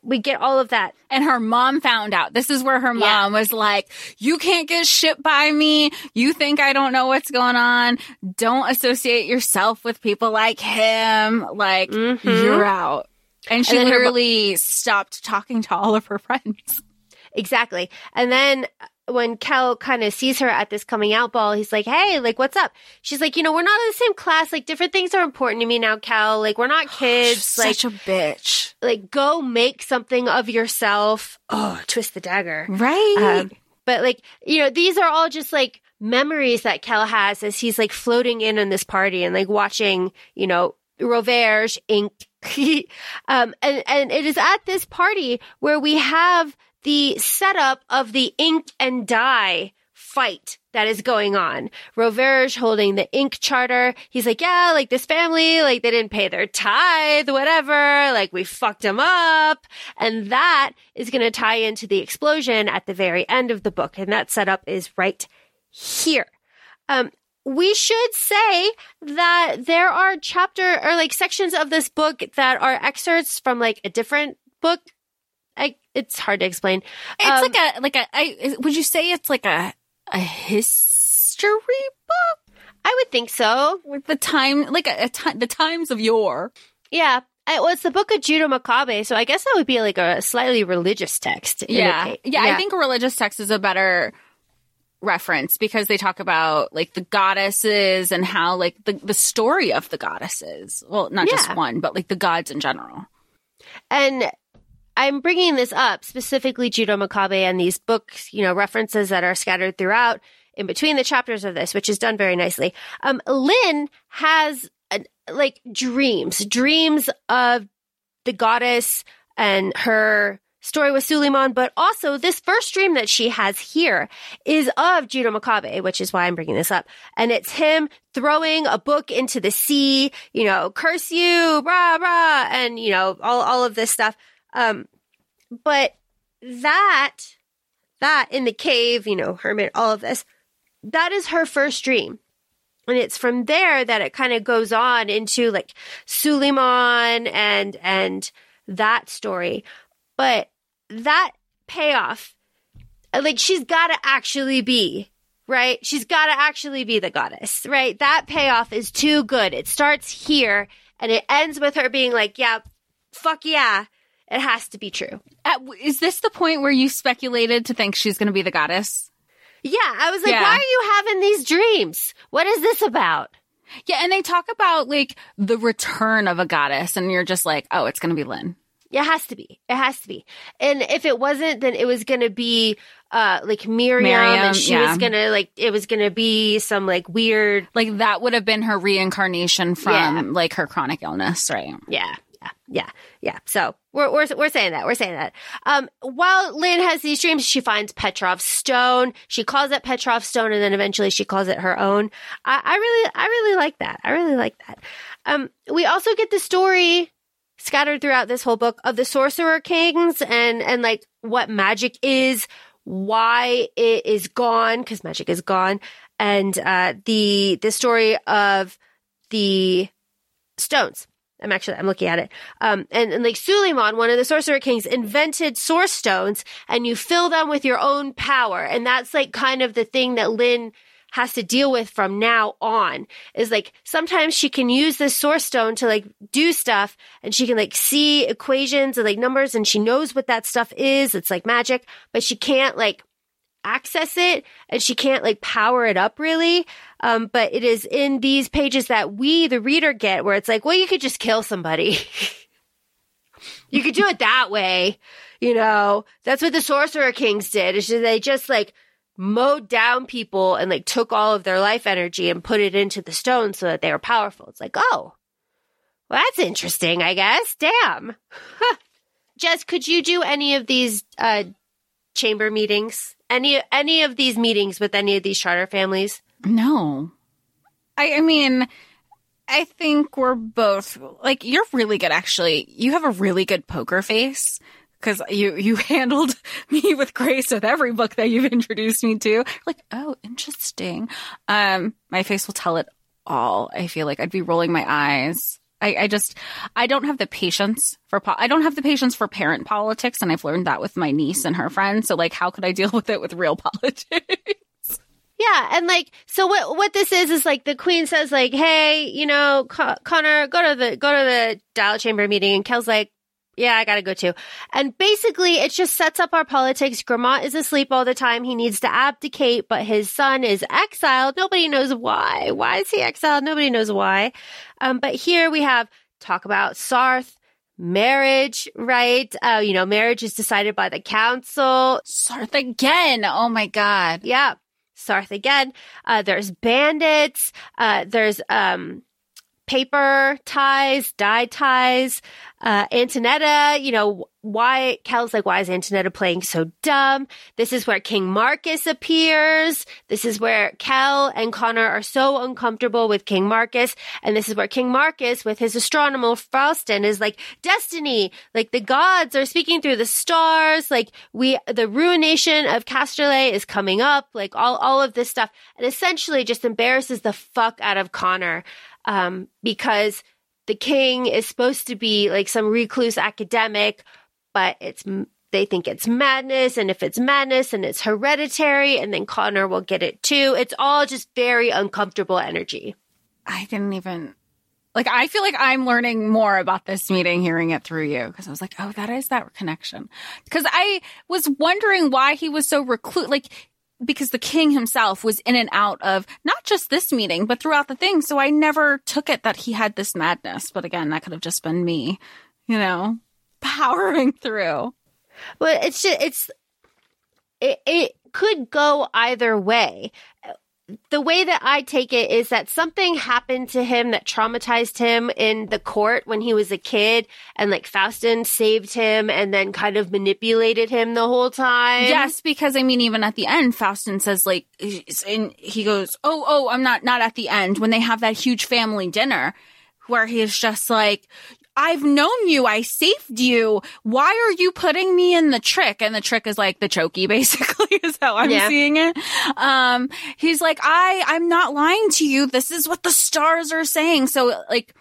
We get all of that.
And her mom found out. This is where her mom
Yeah.
was like, you can't get shit by me. You think I don't know what's going on. Don't associate yourself with people like him. Like,
Mhm.
you're out. And she
her mo-
literally stopped talking to all of her friends.
Exactly. And then when Kel kind of sees her at this coming out ball, he's like, Hey, like, what's up? She's like, you know, we're not in the same class. Like, different things are important to me now, Kel. Like, we're not kids. Like,
such a bitch.
like, go make something of yourself. Oh, twist the dagger.
Right.
Um, but like, you know, these are all just like memories that Kel has as he's like floating in on this party and like watching, you know, Roverge ink. um, and, and it is at this party where we have the setup of the ink and dye fight that is going on. Roverge holding the ink charter. He's like, yeah, like this family, like they didn't pay their tithe, whatever. Like we fucked them up. And that is going to tie into the explosion at the very end of the book. And that setup is right here. Um, we should say that there are chapter or like sections of this book that are excerpts from like a different book. I, it's hard to explain.
It's
Um,
like a like a. I, would you say it's like a a history book?
I would think so.
Like the time, like a, a time, the times of yore.
Yeah. It was the book of Judah Maccabe, so I guess that would be like a slightly religious text. a
Yeah. yeah, I think a religious text is a better reference because they talk about like the goddesses and how like the the story of the goddesses. Well, not
Yeah.
just one, but like the gods in general.
And I'm bringing this up specifically Judah Maccabe and these books, you know, references that are scattered throughout in between the chapters of this, which is done very nicely. Um, Lin has uh, like dreams, dreams of the goddess and her story with Suleiman, but also this first dream that she has here is of Judah Maccabe, which is why I'm bringing this up. And it's him throwing a book into the sea, you know, curse you, rah, rah, and, you know, all, all of this stuff. Um, but that, that in the cave, you know, hermit, all of this, that is her first dream. And it's from there that it kind of goes on into like Suleiman and, and that story. But that payoff, like she's got to actually be, right? She's got to actually be the goddess, right? That payoff is too good. It starts here and it ends with her being like, yeah, fuck yeah. It has to be true.
At, is this the point where you speculated to think she's going to be the goddess?
Yeah. I was like,
Yeah.
why are you having these dreams? What is this about?
Yeah, and they talk about like the return of a goddess, and you're just like, oh, it's going to be Lin.
It has to be. It has to be. And if it wasn't, then it was going to be uh like Miriam,
Miriam,
and she
yeah.
was going to like it was going to be some like weird
Like that would have been her reincarnation from
Yeah.
like her chronic illness, right?
Yeah, yeah, yeah, yeah. So we're we're we're saying that we're saying that. Um, while Lin has these dreams, she finds Petrov's stone. She calls it Petrov's stone, and then eventually she calls it her own. I, I really, I really like that. I really like that. Um, we also get the story scattered throughout this whole book of the sorcerer kings and and like what magic is, why it is gone because magic is gone, and uh, the the story of the stones. I'm actually I'm looking at it. Um, and, and like Suleiman, one of the sorcerer kings, invented source stones, and you fill them with your own power, and that's like kind of the thing that Lin has to deal with from now on. Is like sometimes she can use this source stone to like do stuff, and she can like see equations and like numbers, and she knows what that stuff is. It's like magic, but she can't like access it and she can't like power it up really. Um, but it is in these pages that we, the reader, get where it's like, well, you could just kill somebody. you could do it that way. You know, that's what the Sorcerer Kings did. Is they just like mowed down people and like took all of their life energy and put it into the stone so that they were powerful. It's like, oh, Well, that's interesting, I guess. Damn. Jess, could you do any of these uh, chamber meetings? Any any of these meetings with any of these charter families?
No. I, I mean, I think we're both like you're really good actually. You have a really good poker face because you you handled me with grace with every book that you've introduced me to. Like, oh, interesting. Um, my face will tell it all. I feel like I'd be rolling my eyes. I, I just I don't have the patience for po- I don't have the patience for parent politics, and I've learned that with my niece and her friends. So like, how could I deal with it with real politics?
Yeah, and like, so what what this is is like the queen says like, hey, you know, Con- Conor, go to the go to the dial chamber meeting, and Kel's like, yeah, I gotta go too. And basically, it just sets up our politics. Gremont is asleep all the time. He needs to abdicate, but his son is exiled. Nobody knows why. Why is he exiled? Nobody knows why. Um, but here we have talk about Sarthe. Marriage, right? Uh, you know, marriage is decided by the council.
Sarthe again. Oh my god.
Yeah. Sarthe again. Uh, there's bandits. Uh, there's, um, paper ties, dye ties. Uh, Antonetta, you know, why, Kel's like, why is Antonetta playing so dumb? This is where King Marcus appears. This is where Kel and Conor are so uncomfortable with King Marcus. And this is where King Marcus, with his astronomer Faustin, is like, destiny, like the gods are speaking through the stars. Like we, the ruination of Castellane is coming up, like all, all of this stuff. And essentially just embarrasses the fuck out of Conor um, because the king is supposed to be like some recluse academic, but it's they think it's madness, and if it's madness, and it's hereditary, and then Conor will get it too. It's all just very uncomfortable energy.
I didn't even like I feel like I'm learning more about this meeting hearing it through you because I was like, oh, that is that connection. Because I was wondering why he was so recluse. Like because the king himself was in and out of not just this meeting, but throughout the thing. So I never took it that he had this madness. But again, that could have just been me, you know, powering through.
Well, it's just, it's, it, it could go either way the way that I take it is that something happened to him that traumatized him in the court when he was a kid and like Faustin saved him and then kind of manipulated him the whole time.
Yes, because I mean, even at the end, Faustin says like, and he goes, Oh, oh, I'm not, not at the end when they have that huge family dinner where he's just like, I've known you. I saved you. Why are you putting me in the trick? And the trick is like the chokey, basically, is how I'm yeah. seeing it. Um, he's like, I, I'm not lying to you. This is what the stars are saying. So like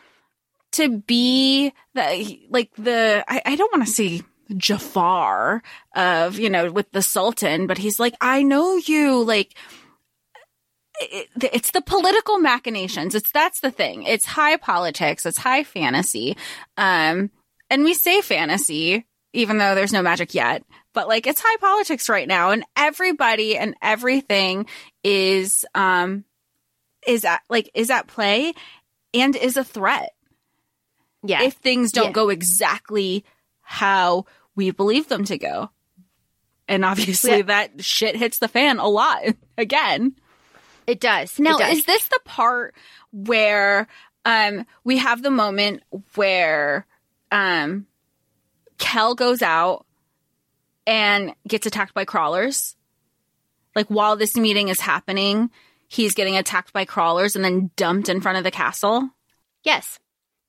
to be the, like the, I, I don't want to see Jafar of, you know, with the Sultan, but he's like, I know you. Like, it, it's the political machinations. It's that's the thing. It's high politics. It's high fantasy. Um, and we say fantasy, even though there's no magic yet. But like it's high politics right now, and everybody and everything is um is at like is at play and is a threat.
Yeah.
If things don't
yeah.
go exactly how we believe them to go. And obviously yeah. that shit hits the fan a lot again.
It does.
Now,
it does.
is this the part where um we have the moment where um Kel goes out and gets attacked by crawlers? Like while this meeting is happening, he's getting attacked by crawlers and then dumped in front of the castle?
Yes.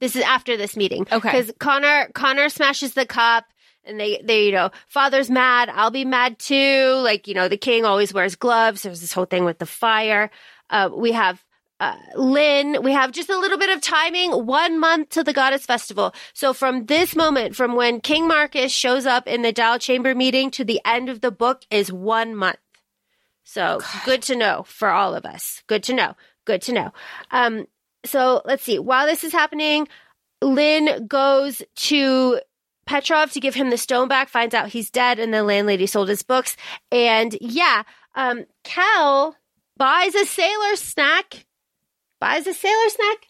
This is after this meeting.
Okay.
Because Conor Conor smashes the cup and they they you know father's mad i'll be mad too like you know the king always wears gloves there's this whole thing with the fire uh, we have uh, Lin, we have just a little bit of timing, one month to the goddess festival. So from this moment, from when King Marcus shows up in the Dial Chamber meeting to the end of the book is one month. So God. good to know for all of us. Good to know. Good to know. Um, so let's see. While this is happening, Lin goes to Petrov to give him the stone back, finds out he's dead, and the landlady sold his books. And yeah, um, Kel buys a sailor snack. Buys a sailor snack?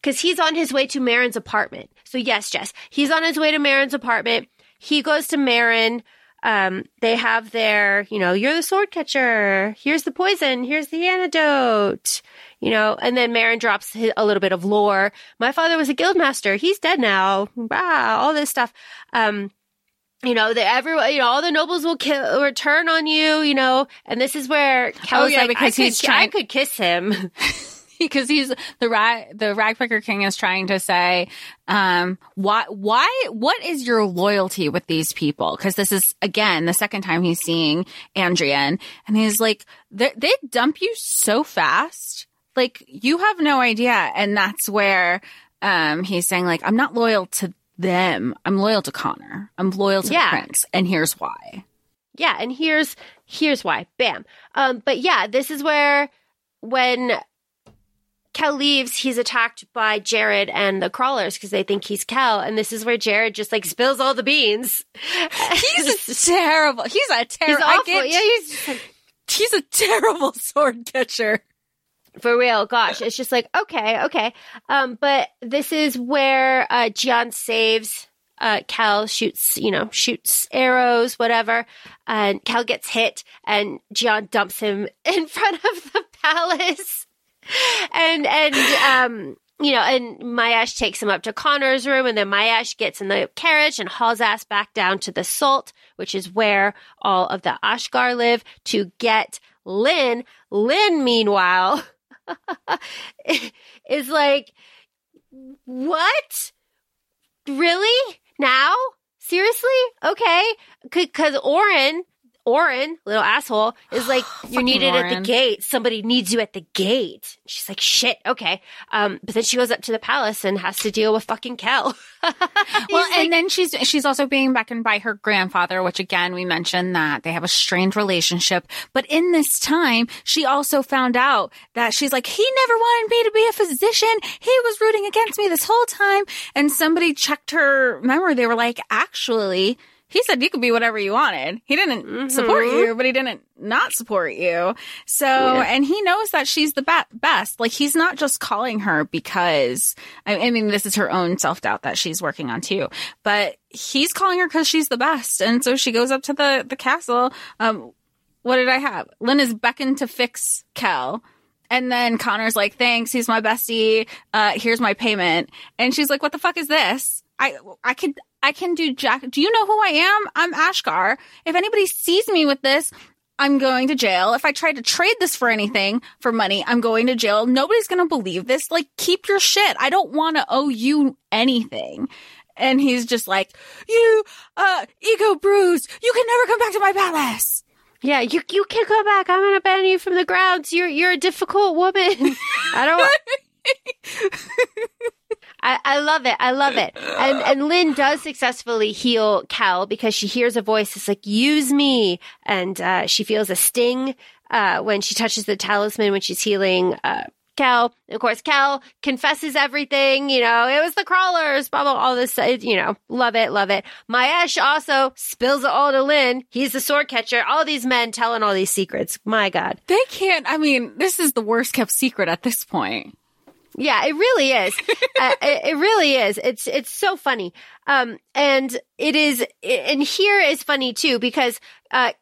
Because hmm? he's on his way to Merren's apartment. So yes, Jess, he's on his way to Merren's apartment. He goes to Merren. um, they have their, you know, you're the sword catcher. Here's the poison. Here's the antidote. You know, and then Merren drops a little bit of lore. My father was a guild master. He's dead now. Wow, all this stuff. Um, you know, that everyone, you know, all the nobles will kill or turn on you, you know, and this is where Kel
Oh, yeah,
like,
because
I could,
he's trying-
I could kiss him.
because he's the rag the ragpicker king is trying to say um why why what is your loyalty with these people because this is again the second time he's seeing andreyen and he's like they they dump you so fast like you have no idea and that's where um he's saying like i'm not loyal to them i'm loyal to conor i'm loyal to
Yeah.
the prince and here's why
Yeah, and here's here's why. Bam. Um, but yeah, this is where when Kel leaves, he's attacked by Jerrod and the crawlers because they think he's Kel, and this is where Jerrod just like spills all the beans.
he's terrible he's a
he's
terrible
awful.
Get,
yeah, he's like,
he's a terrible sword catcher
for real. Gosh, it's just like okay, okay. Um, but this is where uh, Ji-An saves. Uh, Kel shoots, you know, shoots arrows, whatever, and Kel gets hit, and Ji-An dumps him in front of the palace. and and um you know and Mayesh takes him up to Conor's room and then Mayesh gets in the carriage and hauls ass back down to the Sault, which is where all of the Ashkar live to get Lin. Lin meanwhile is like what? Really? Now? Seriously? Okay. Cause Oren, Oren, little asshole, is like, you're needed at the gate. Somebody needs you at the gate. She's like, shit, okay. Um, but then she goes up to the palace and has to deal with fucking Kel.
Well, and then she's she's also being beckoned by her grandfather, which again we mentioned that they have a strained relationship. But in this time, she also found out that she's like, he never wanted me to be a physician. He was rooting against me this whole time. And somebody checked her memory. They were like, actually. He said you could be whatever you wanted. He didn't support you, but he didn't not support you. So, and he knows that she's the be- best. Like he's not just calling her because I, I mean this is her own self doubt that she's working on too. But he's calling her because she's the best, and so she goes up to the the castle. Um, what did I have? Lin is beckoned to fix Kel. And then Conor's like, thanks, he's my bestie. Uh, here's my payment. And she's like, what the fuck is this? I, I could, I can do Jack. Do you know who I am? I'm Ashkar. If anybody sees me with this, I'm going to jail. If I try to trade this for anything, for money, I'm going to jail. Nobody's going to believe this. Like, keep your shit. I don't want to owe you anything. And he's just like, you, uh, ego bruised. You can never come back to my palace.
yeah, you you can come back. I'm gonna ban you from the grounds. You're you're a difficult woman. I don't. I, I love it. I love it. And and Lin does successfully heal Kel because she hears a voice that's like, use me. And uh, she feels a sting uh, when she touches the talisman when she's healing uh, Kel. And of course, Kel confesses everything. You know, it was the crawlers, blah, blah, all this. uh, You know, love it, love it. Mayesh also spills it all to Lin. He's the sword catcher. All these men telling all these secrets. My God.
They can't, I mean, this is the worst kept secret at this point.
Yeah, it really is. uh, it, it really is. It's it's so funny. Um, and it is, and here is funny too because uh,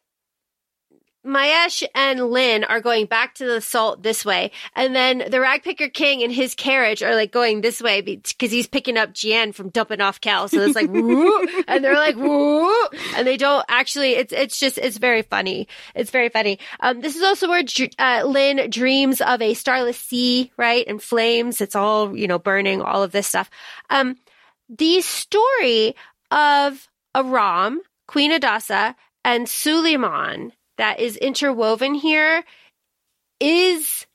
Mayesh and Lin are going back to the sault this way, and then the Ragpicker King and his carriage are like going this way because he's picking up Ji-An from dumping off Kel. So it's like woo, and they're like woo, and they don't actually. It's it's just it's very funny. It's very funny. Um, this is also where uh, Lin dreams of a starless sea, right, and flames. It's all you know, burning, all of this stuff. Um, the story of Aram, Queen Adasa, and Suleiman that is interwoven here is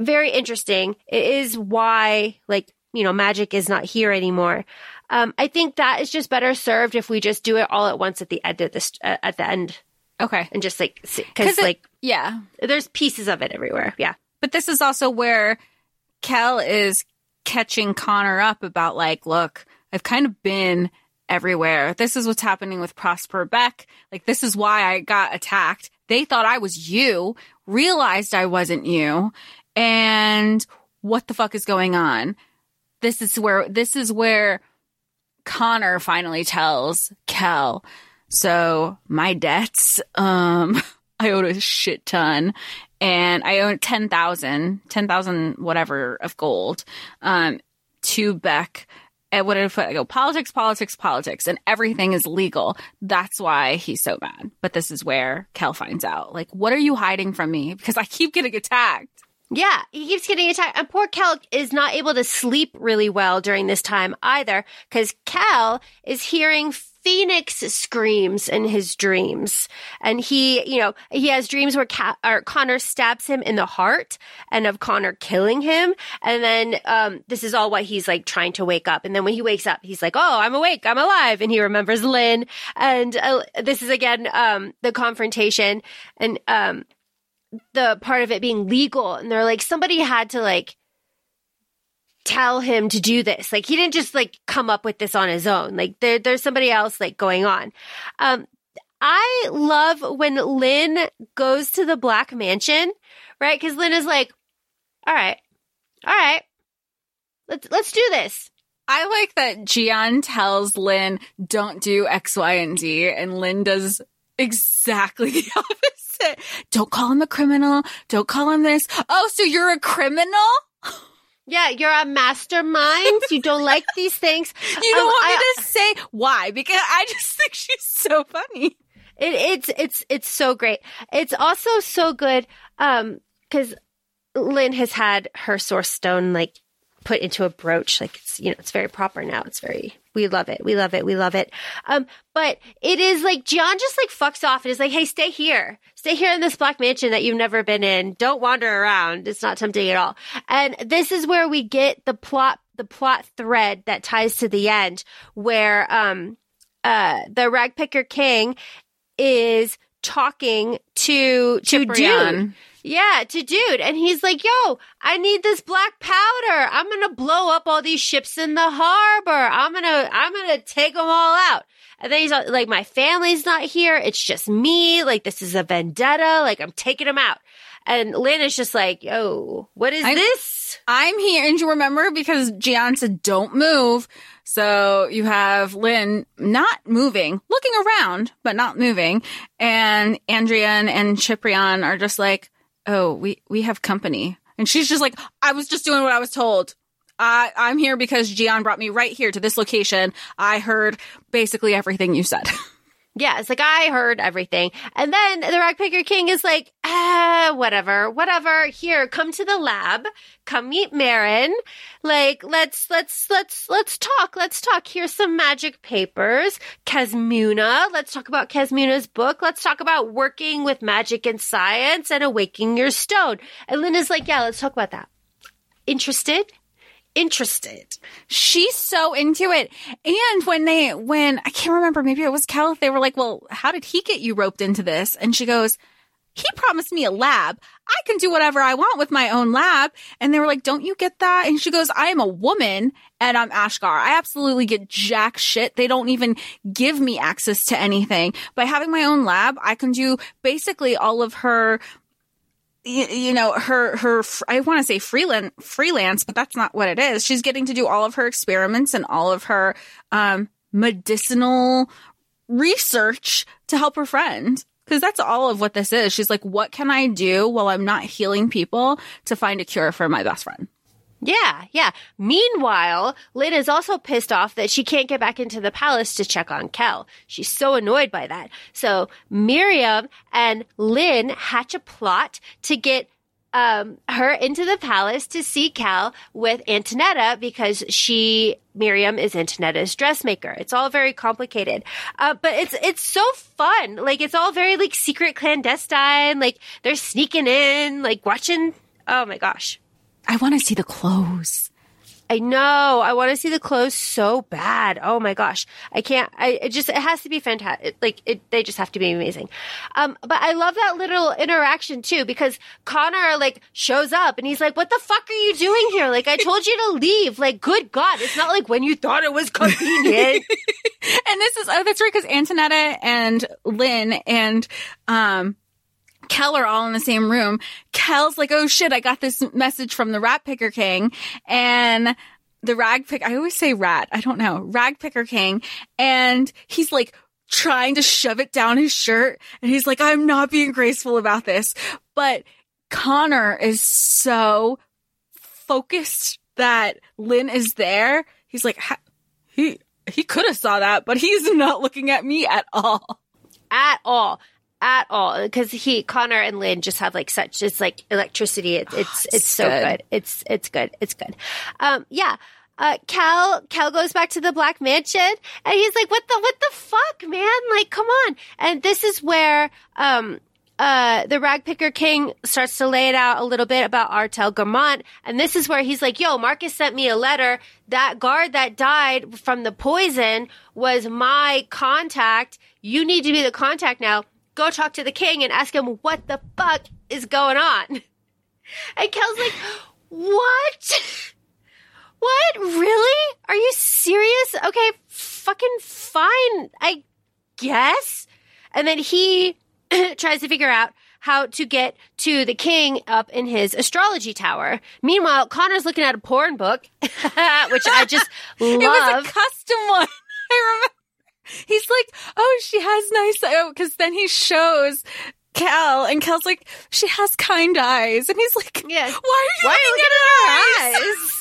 very interesting. It is why, like, you know, magic is not here anymore. Um, I think that is just better served if we just do it all at once at the end of this, uh, at the end,
Okay.
and just like,
Because
because like
yeah.
there's pieces of it everywhere. Yeah,
But this is also where Kel is catching Conor up about like, look, I've kind of been everywhere. This is what's happening with Prosper Beck. Like, this is why I got attacked. They thought I was you, realized I wasn't you, and what the fuck is going on? This is where, this is where Conor finally tells Kel, So my debts, um, I owed a shit ton and I own 10,000, 10,000 whatever of gold, um, to Beck. And what did I go? Politics, politics, politics, and everything is legal. That's why he's so mad. But this is where Kel finds out. Like, what are you hiding from me? Because I keep getting attacked.
Yeah, he keeps getting attacked. And poor Kel is not able to sleep really well during this time either, because Kel is hearing Phoenix screams in his dreams. And he, you know, he has dreams where Conor stabs him in the heart and of Conor killing him. And then, um, this is all what he's like trying to wake up. And then when he wakes up, he's like, Oh, I'm awake. I'm alive. And he remembers Lin. And, uh, this is again, um, the confrontation and, um, the part of it being legal. And they're like, somebody had to like, tell him to do this. Like he didn't just like come up with this on his own. Like there, there's somebody else like going on. Um, I love when Lin goes to the Black Mansion, right? Because Lin is like, "All right, all right, let's let's do this."
I like that Ji-An tells Lin, "Don't do X, Y, and Z," and Lin does exactly the opposite. Don't call him a criminal. Don't call him this. Oh, so you're a criminal?
Yeah, you're a mastermind. you don't like these things.
You don't um, want I, me to say why because I just think she's so funny.
It, it's it's it's so great. It's also so good um because Lin has had her source stone like put into a brooch. Like it's you know it's very proper now. It's very we love it. We love it. We love it. Um, but it is like John just like fucks off and is like, hey, stay here. Stay here in this black mansion that you've never been in. Don't wander around. It's not tempting at all. And this is where we get the plot, the plot thread that ties to the end where, um, uh, the ragpicker king is talking to, to Dude. Yeah, to dude. And he's like, yo, I need this black powder. I'm going to blow up all these ships in the harbor. I'm going to, I'm going to take them all out. And then he's like, my family's not here. It's just me. Like, this is a vendetta. Like, I'm taking them out. And Lin is just like, yo, what is
I'm,
this?
I'm here. And you remember because Ji-An said, don't move. So you have Lin not moving, looking around, but not moving. And Andreyen and Ciprian are just like, oh, we, we have company. And she's just like, I was just doing what I was told. I, I'm here because Ji-An brought me right here to this location. I heard basically everything you said.
Yeah, it's like I heard everything. And then the Ragpicker King is like, ah, whatever, whatever. Here, come to the lab. Come meet Merren. Like, let's, let's, let's, let's talk. Let's talk. Here's some magic papers. Kesmuna. Let's talk about Kesmuna's book. Let's talk about working with magic and science and awakening your stone. And Lin is like, yeah, let's talk about that. Interested? Interested.
She's so into it. And when they, when I can't remember, maybe it was Kel, they were like, well, how did he get you roped into this? And she goes, he promised me a lab. I can do whatever I want with my own lab. And they were like, don't you get that? And she goes, I am a woman and I'm Ashkar. I absolutely get jack shit. They don't even give me access to anything. By having my own lab, I can do basically all of her you, you know, her, her, I want to say freelance, freelance, but that's not what it is. She's getting to do all of her experiments and all of her, um, medicinal research to help her friend. Cause that's all of what this is. She's like, what can I do while I'm not healing people to find a cure for my best friend?
Yeah, yeah. Meanwhile, Lin is also pissed off that she can't get back into the palace to check on Kel. She's so annoyed by that. So Miriam and Lin hatch a plot to get um, her into the palace to see Kel with Antonetta because she, Miriam, is Antonetta's dressmaker. It's all very complicated, uh, but it's it's so fun. Like it's all very like secret clandestine. Like they're sneaking in, like watching. Oh my gosh,
I want to see the clothes.
I know. I want to see the clothes so bad. Oh my gosh. I can't, I, it just, it has to be fantastic. Like, it, they just have to be amazing. Um, but I love that little interaction too, because Conor, like, shows up and he's like, what the fuck are you doing here? Like, I told you to leave. Like, good God. It's not like when you thought it was convenient.
and this is, oh, that's right, because Antonetta and Lin and, um, Kel are all in the same room. Kel's like, oh shit, I got this message from the rat picker king and the rag pick, I always say rat. I don't know. Rag picker king. And he's like, trying to shove it down his shirt. And he's like, I'm not being graceful about this. But Conor is so focused that Lin is there. He's like, he, he could have saw that, but he's not looking at me at all.
At all. At all. Because he, Conor and Lin just have like such, it's like electricity. It, it's, it's, so
good.
good. It's, it's good. It's good. Um, yeah. Uh, Kel, Kel goes back to the Black Mansion and he's like, what the, what the fuck, man? Like, come on. And this is where, um, uh, the Ragpicker King starts to lay it out a little bit about Artal Gremont. And this is where he's like, yo, Marcus sent me a letter. That guard that died from the poison was my contact. You need to be the contact now. Go talk to the king and ask him what the fuck is going on. And Kel's like, what? What? Really? Are you serious? Okay, fucking fine, I guess. And then he tries to figure out how to get to the king up in his astrology tower. Meanwhile, Conor's looking at a porn book, which I just love.
It was a custom one. I remember. He's like, oh, she has nice, oh, cause then he shows Kel and Kel's like, she has kind eyes. And he's like,
Yeah.
why are you
Why are you
looking
looking
at her eyes?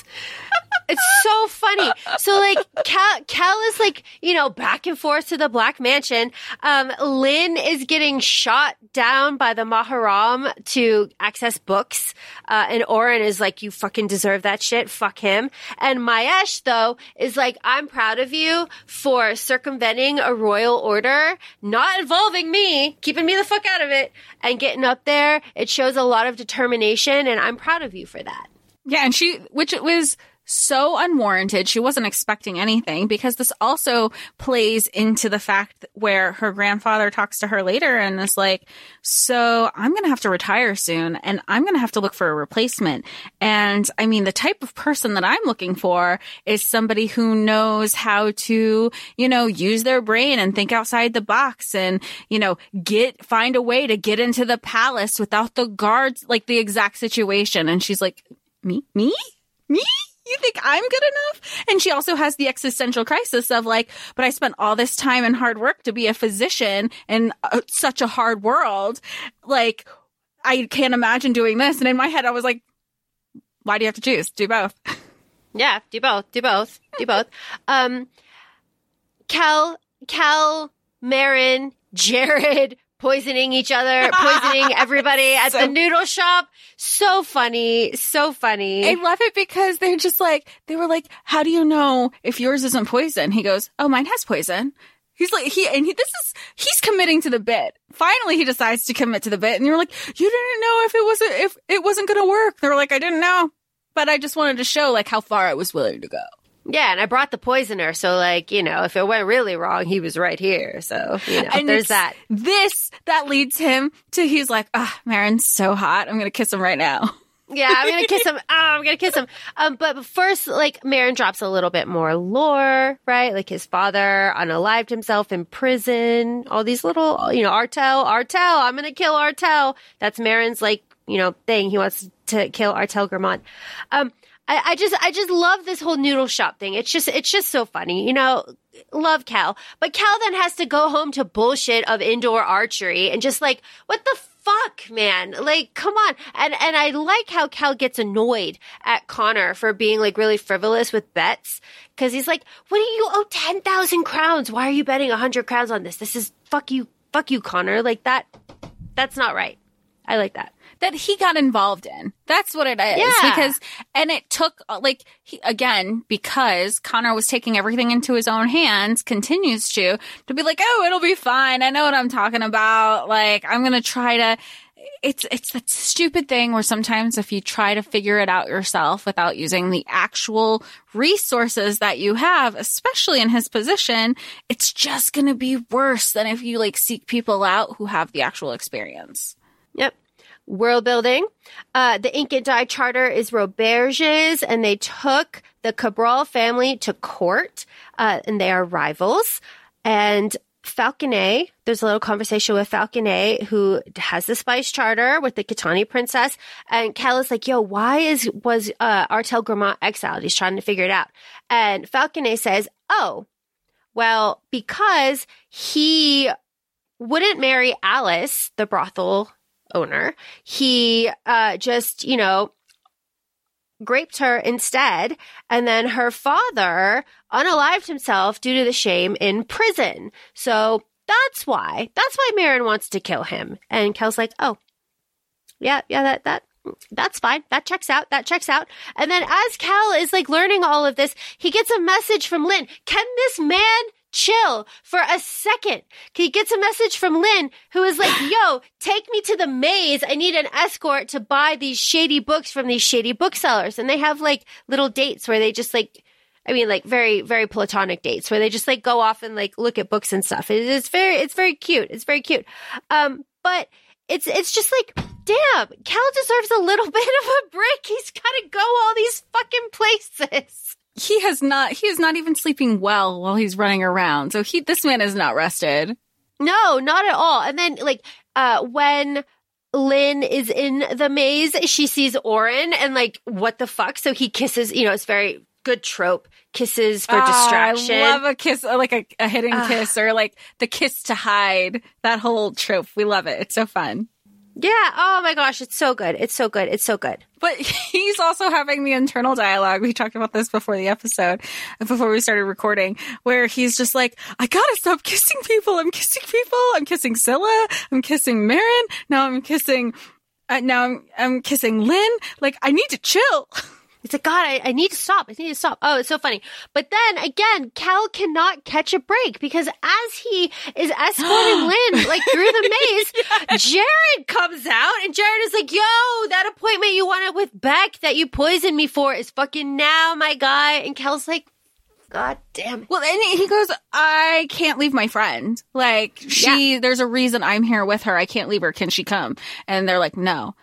It's so funny. So like Kel, Kel is like, you know, back and forth to the Black Mansion. Um, Lin is getting shot down by the Maharam to access books. Uh, and Oren is like, you fucking deserve that shit. Fuck him. And Mayesh though is like, I'm proud of you for circumventing a royal order, not involving me, keeping me the fuck out of it and getting up there. It shows a lot of determination and I'm proud of you for that.
Yeah, and she, which it was so unwarranted. She wasn't expecting anything because this also plays into the fact where her grandfather talks to her later and is like, so I'm going to have to retire soon and I'm going to have to look for a replacement. And I mean, the type of person that I'm looking for is somebody who knows how to, you know, use their brain and think outside the box and, you know, get, find a way to get into the palace without the guards, like the exact situation. And she's like, me, me, me? You think I'm good enough? And she also has the existential crisis of like, but I spent all this time and hard work to be a physician in uh, such a hard world. Like, I can't imagine doing this. And in my head, I was like, why do you have to choose? Do both.
Yeah, do both. Do both. Do both. Um, Kel, Kel, Merren, Jerrod poisoning each other, poisoning everybody at
So-
the noodle shop. So funny. So funny.
I love it because they're just like, they were like, how do you know if yours isn't poison? He goes, oh, mine has poison. He's like, he, and he, this is, he's committing to the bit. Finally, he decides to commit to the bit. And you're like, you didn't know if it wasn't, if it wasn't going to work. They were like, I didn't know, but I just wanted to show like how far I was willing to go.
Yeah, and I brought the poisoner, so like, you know, if it went really wrong, he was right here. So, you know,
And
there's that.
This, that leads him to, he's like, ah, Merren's so hot. I'm going to kiss him right now.
Yeah, I'm gonna kiss him. Oh, I'm gonna kiss him. Um, but first, like, Merren drops a little bit more lore, right? Like his father unalived himself in prison. All these little, you know, Artal, Artal, I'm gonna kill Artal. That's Merren's like, you know, thing. He wants to kill Artal Gremont. Um, I, I just, I just love this whole noodle shop thing. It's just, it's just so funny, you know. Love Kel, but Kel then has to go home to bullshit of indoor archery and just like, what the fuck, man? Like, come on. And and I like how Kel gets annoyed at Conor for being like really frivolous with bets because he's like, "What do you owe ten thousand crowns? Why are you betting hundred crowns on this? This is fuck you, fuck you, Conor. Like that. That's not right. I like that.
That he got involved in. That's what it is.
Yeah.
Because, and it took, uh, like, he, again, because Conor was taking everything into his own hands, continues to, to be like, oh, it'll be fine. I know what I'm talking about. Like, I'm going to try to, it's, it's that stupid thing where sometimes if you try to figure it out yourself without using the actual resources that you have, especially in his position, it's just going to be worse than if you like seek people out who have the actual experience.
Yep. World building. Uh, the Ink and Dye Charter is Roverge's, and they took the Cabrol family to court, uh, and they are rivals. And Falconet, there's a little conversation with Falconet, who has the Spice Charter with the Kitani Princess, and Kel is like, "Yo, why is was uh, Artal Gremont exiled?" He's trying to figure it out, and Falconet says, "Oh." Well, because he wouldn't marry Alice, the brothel owner, he uh, just, you know, raped her instead. And then her father unalived himself due to the shame in prison. So that's why. That's why Merren wants to kill him. And Kel's like, oh, yeah, yeah, that, that, that's fine. That checks out. That checks out. And then as Kel is like learning all of this, he gets a message from Lin. Can this man chill for a second? He gets a message from Lin who is like, yo, take me to the maze. I need an escort to buy these shady books from these shady booksellers. And they have like little dates where they just like, I mean, like very, very platonic dates where they just like go off and like look at books and stuff. It is very, it's very cute. It's very cute. Um, but it's, it's just like, damn, Kel deserves a little bit of a break. He's got to go all these fucking places.
He has not, he is not even sleeping well while he's running around. So he, this man is not rested.
No, not at all. And then like, uh, when, Lin is in the maze. She sees Oren and like, what the fuck? So he kisses, you know, it's very good trope. Kisses for
Ah,
distraction.
I love a kiss, like a, a hidden
Ah.
kiss or like the kiss to hide. That whole trope. We love it. It's so fun.
Yeah. Oh my gosh. It's so good. It's so good. It's so good.
But he's also having the internal dialogue. We talked about this before the episode, before we started recording, where he's just like, I gotta stop kissing people. I'm kissing people. I'm kissing Silla. I'm kissing Merren. Now I'm kissing, uh, now I'm, I'm kissing Lin. Like, I need to chill.
It's like, God, I, I need to stop. I need to stop. Oh, it's so funny. But then again, Kel cannot catch a break because as he is escorting Lin like through the maze, Jerrod comes out and Jerrod is like, yo, that appointment you wanted with Beck that you poisoned me for is fucking now, my guy. And Kel's like, God damn it.
Well, and he goes, I can't leave my friend. Like, she, there's a reason I'm here with her. I can't leave her. Can she come? And they're like, no.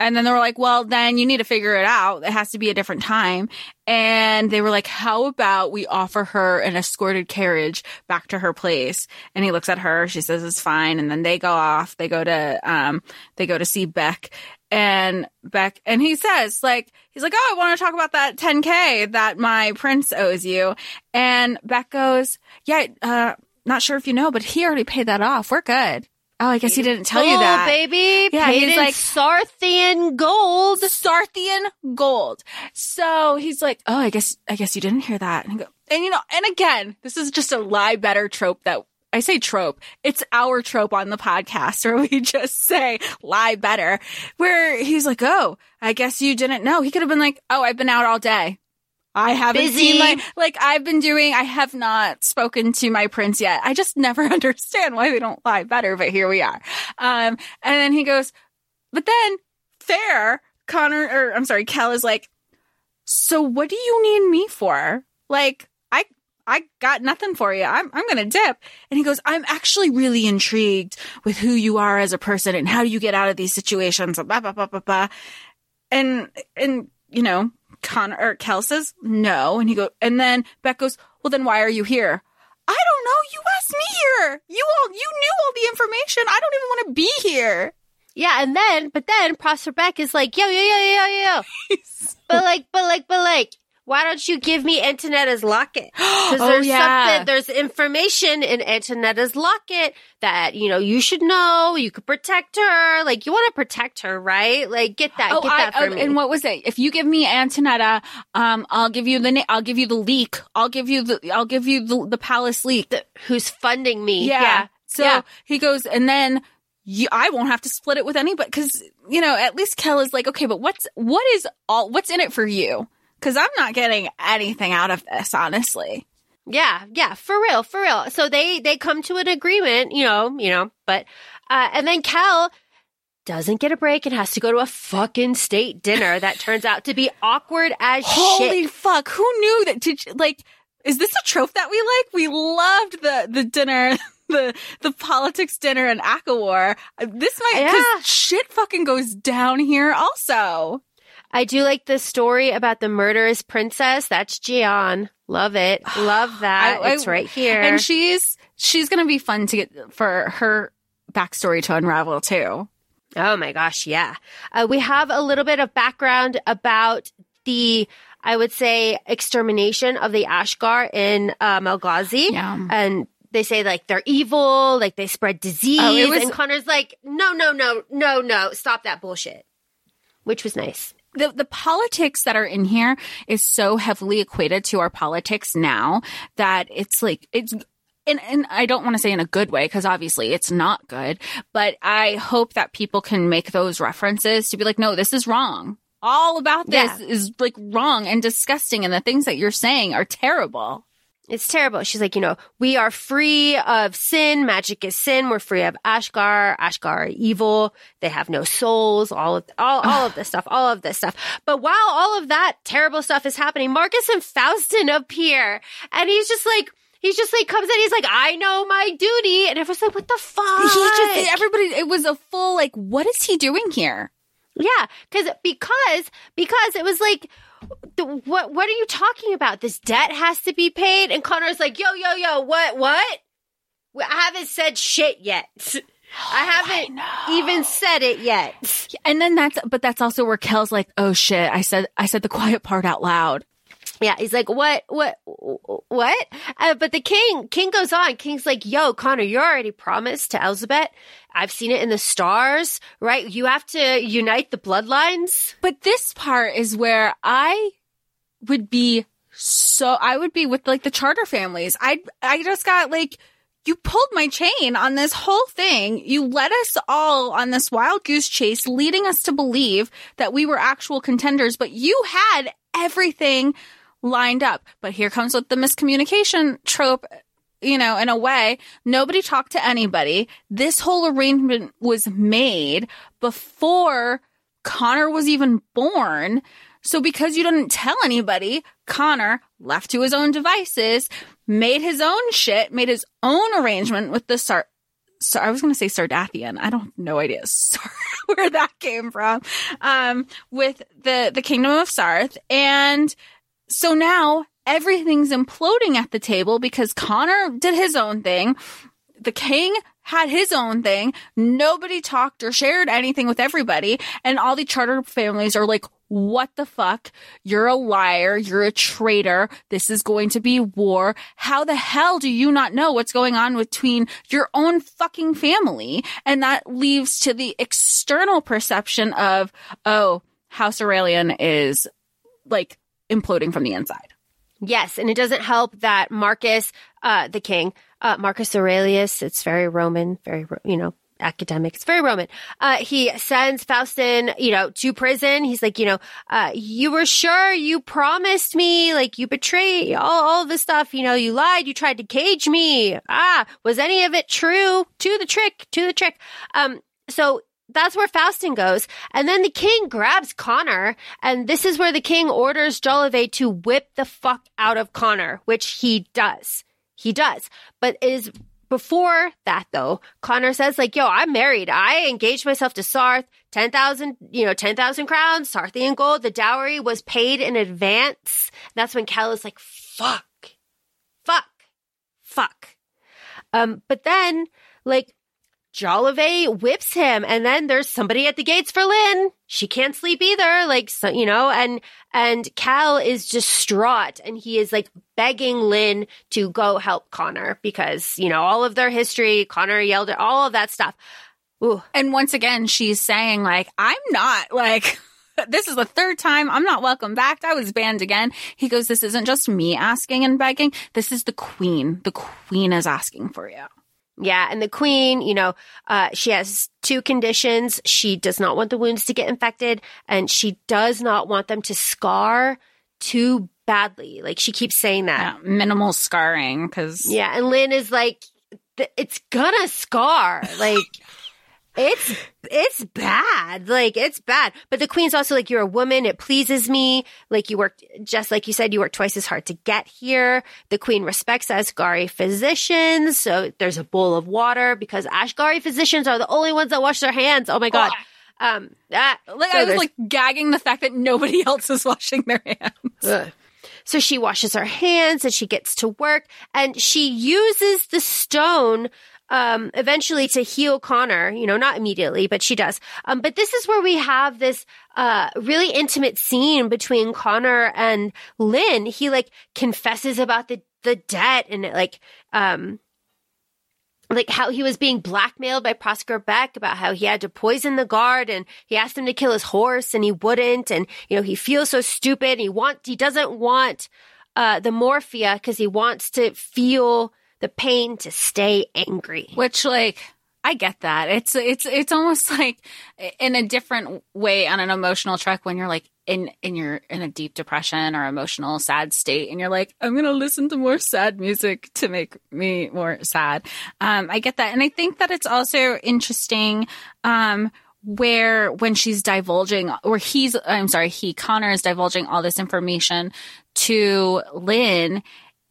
And then they were like, well, then you need to figure it out. It has to be a different time. And they were like, how about we offer her an escorted carriage back to her place? And he looks at her. She says it's fine. And then they go off. They go to, um, they go to see Beck and Beck, and he says, like, he's like, oh, I want to talk about that 10K that my prince owes you. And Beck goes, yeah, uh, not sure if you know, but he already paid that off. We're good. Oh, I guess he didn't tell you that.
baby.
Yeah, he's like-
Sarthian gold.
Sarthian gold. So he's like, "Oh, I guess I guess you didn't hear that." And, go, and you know, and again, this is just a lie better trope that I say trope. It's our trope on the podcast where we just say lie better. Where he's like, "Oh, I guess you didn't know." He could have been like, "Oh, I've been out all day." I haven't
Busy.
seen my like I've been doing I have not spoken to my prince yet. I just never understand why they don't lie better, but here we are. Um and then he goes, but then fair, Conor or I'm sorry, Kel is like, so what do you need me for? Like, I I got nothing for you. I'm I'm gonna dip. And he goes, I'm actually really intrigued with who you are as a person and how you get out of these situations. Blah blah blah blah blah. And and you know, Conor or Kel says no, and he goes, and then Beck goes, well then why are you here? I don't know. You asked me here. You all you knew all the information. I don't even want to be here.
Yeah, and then, but then Prosper Beck is like, yo, yo, yo, yo, yo, yo. but like, but like, but like, why don't you give me Antonetta's locket? Because
Oh,
there's
yeah.
something, there's information in Antonetta's locket that, you know, you should know. You could protect her. Like, you want to protect her, right? Like, get that,
Oh,
get that
I,
for
oh,
me.
and what was it? If you give me Antonetta, um, I'll give you the I'll give you the leak. I'll give you the I'll give you the, the palace leak.
Who's funding me?
yeah.
Yeah.
So
Yeah.
he goes, and then you, I won't have to split it with anybody because you know at least Kel is like, okay, but what's what is all what's in it for you? Because I'm not getting anything out of this, honestly.
Yeah, yeah, for real, for real. So they they come to an agreement, you know, you know, but uh and then Kel doesn't get a break and has to go to a fucking state dinner that turns out to be awkward as
Holy
shit.
fuck! Who knew that? Did you, like, is this a trope that we like? We loved the the dinner, the the politics dinner in ACOWAR. Uh, This might
Yeah.
shit fucking goes down here. Also,
I do like the story about the murderous princess. That's Ji-An. Love it. Love that.
I- I-
it's right here.
and she's she's gonna be fun to get for her backstory to unravel too.
Oh my gosh, yeah. Uh, we have a little bit of background about the I would say extermination of the Ashkar in uh, Malgasi.
Yeah.
And they say like they're evil, like they spread disease.
Oh, was-
and Conor's like, no, no, no, no, no, stop that bullshit. Which was nice.
The the politics that are in here is so heavily equated to our politics now that it's like it's and, and I don't want to say in a good way because obviously it's not good, but I hope that people can make those references to be like, no, this is wrong. All about this
Yeah.
is like wrong and disgusting, and the things that you're saying are terrible.
It's terrible. She's like, you know, we are free of sin. Magic is sin. We're free of Ashkar. Ashkar are evil. They have no souls. All of all, all of this stuff. All of this stuff. But while all of that terrible stuff is happening, Marcus and Faustin appear, and he's just like. He's just like comes in. He's like, I know my duty, and everyone's like, "What the fuck?"
He just everybody. It was a full like, what is he doing here?
Yeah, because because because it was like, what what are you talking about? This debt has to be paid, and Conor's like, yo yo yo, what what? I haven't said shit yet. I haven't even said it yet.
And then that's, but that's also where Kel's like, oh shit, I said, I said the quiet part out loud.
Yeah, he's like, what what what? Uh, but the king king goes on. King's like, yo, Conor, you're already promised to Elizabeth. I've seen it in the stars, right? You have to unite the bloodlines.
But this part is where I would be so, I would be with like the charter families. I, I just got like, you pulled my chain on this whole thing. You led us all on this wild goose chase, leading us to believe that we were actual contenders, but you had everything lined up. But here comes with the miscommunication trope. You know, in a way, nobody talked to anybody. This whole arrangement was made before Conor was even born. So because you didn't tell anybody, Conor left to his own devices, made his own shit, made his own arrangement with the Sar. So I was going to say Sardathian. I don't no idea where that came from. Um, with the the kingdom of Sarthe, and so now everything's imploding at the table because Conor did his own thing. The king had his own thing. Nobody talked or shared anything with everybody. And all the charter families are like, what the fuck? You're a liar. You're a traitor. This is going to be war. How the hell do you not know what's going on between your own fucking family? And that leaves to the external perception of, oh, House Aurelian is like imploding from the inside.
Yes, and it doesn't help that Marcus, uh, the king, uh, Marcus Aurelius, it's very Roman, very, you know, academic. It's very Roman. Uh, he sends Faustin, you know, to prison. He's like, you know, uh, you were sure you promised me, like you betrayed all, all this stuff. You know, you lied. You tried to cage me. Ah, was any of it true? To the trick, to the trick. Um, so that's where Faustin goes. And then the king grabs Conor, and this is where the king orders Jolivet to whip the fuck out of Conor, which he does. He does. But is before that though, Conor says like, yo, I'm married. I engaged myself to Sarthe. 10,000, you know, 10,000 crowns, Sarthian gold. The dowry was paid in advance. That's when Kel is like, fuck, fuck, fuck. Um, but then like Jolivet whips him, and then there's somebody at the gates for Lin. She can't sleep either, like so, you know, and and Kel is distraught, and he is like begging Lin to go help Conor because you know all of their history. Conor yelled at all of that stuff. Ooh,
And once again, she's saying like, I'm not like, this is the third time I'm not welcome back. I was banned again. He goes, this isn't just me asking and begging. This is the queen. The queen is asking for you.
Yeah, and the queen, you know, uh, she has two conditions. She does not want the wounds to get infected, and she does not want them to scar too badly. Like she keeps saying that.
Yeah, minimal scarring because
Yeah, and Lin is like, it's gonna scar. Like, it's it's bad. Like, it's bad. But the queen's also like, you're a woman. It pleases me. Like, you worked just like you said, you worked twice as hard to get here. The queen respects Ashkari physicians, so there's a bowl of water because Ashkari physicians are the only ones that wash their hands. Oh my god. Um, that
like
so
I was like gagging the fact that nobody else is washing their hands.
Ugh. So she washes her hands and she gets to work and she uses the stone um, eventually to heal Conor, you know, not immediately, but she does. Um, but this is where we have this, uh, really intimate scene between Conor and Lin. He like confesses about the, the debt and like, um, like how he was being blackmailed by Prosper Beck about how he had to poison the guard and he asked him to kill his horse and he wouldn't. And, you know, he feels so stupid. He want, he doesn't want, uh, the morphia because he wants to feel the pain to stay angry.
Which, like, I get that. It's it's it's almost like in a different way on an emotional trek when you're like in in your in a deep depression or emotional sad state and you're like I'm going to listen to more sad music to make me more sad. Um I get that and I think that it's also interesting um where when she's divulging or he's I'm sorry, he Conor is divulging all this information to Lin,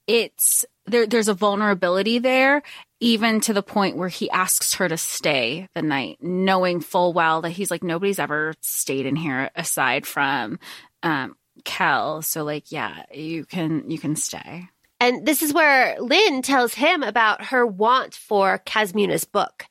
it's there, there's a vulnerability there, even to the point where he asks her to stay the night, knowing full well that he's like, nobody's ever stayed in here aside from um, Kel. So like, yeah, you can, you can stay.
And this is where Lin tells him about her want for Qasmuna's book.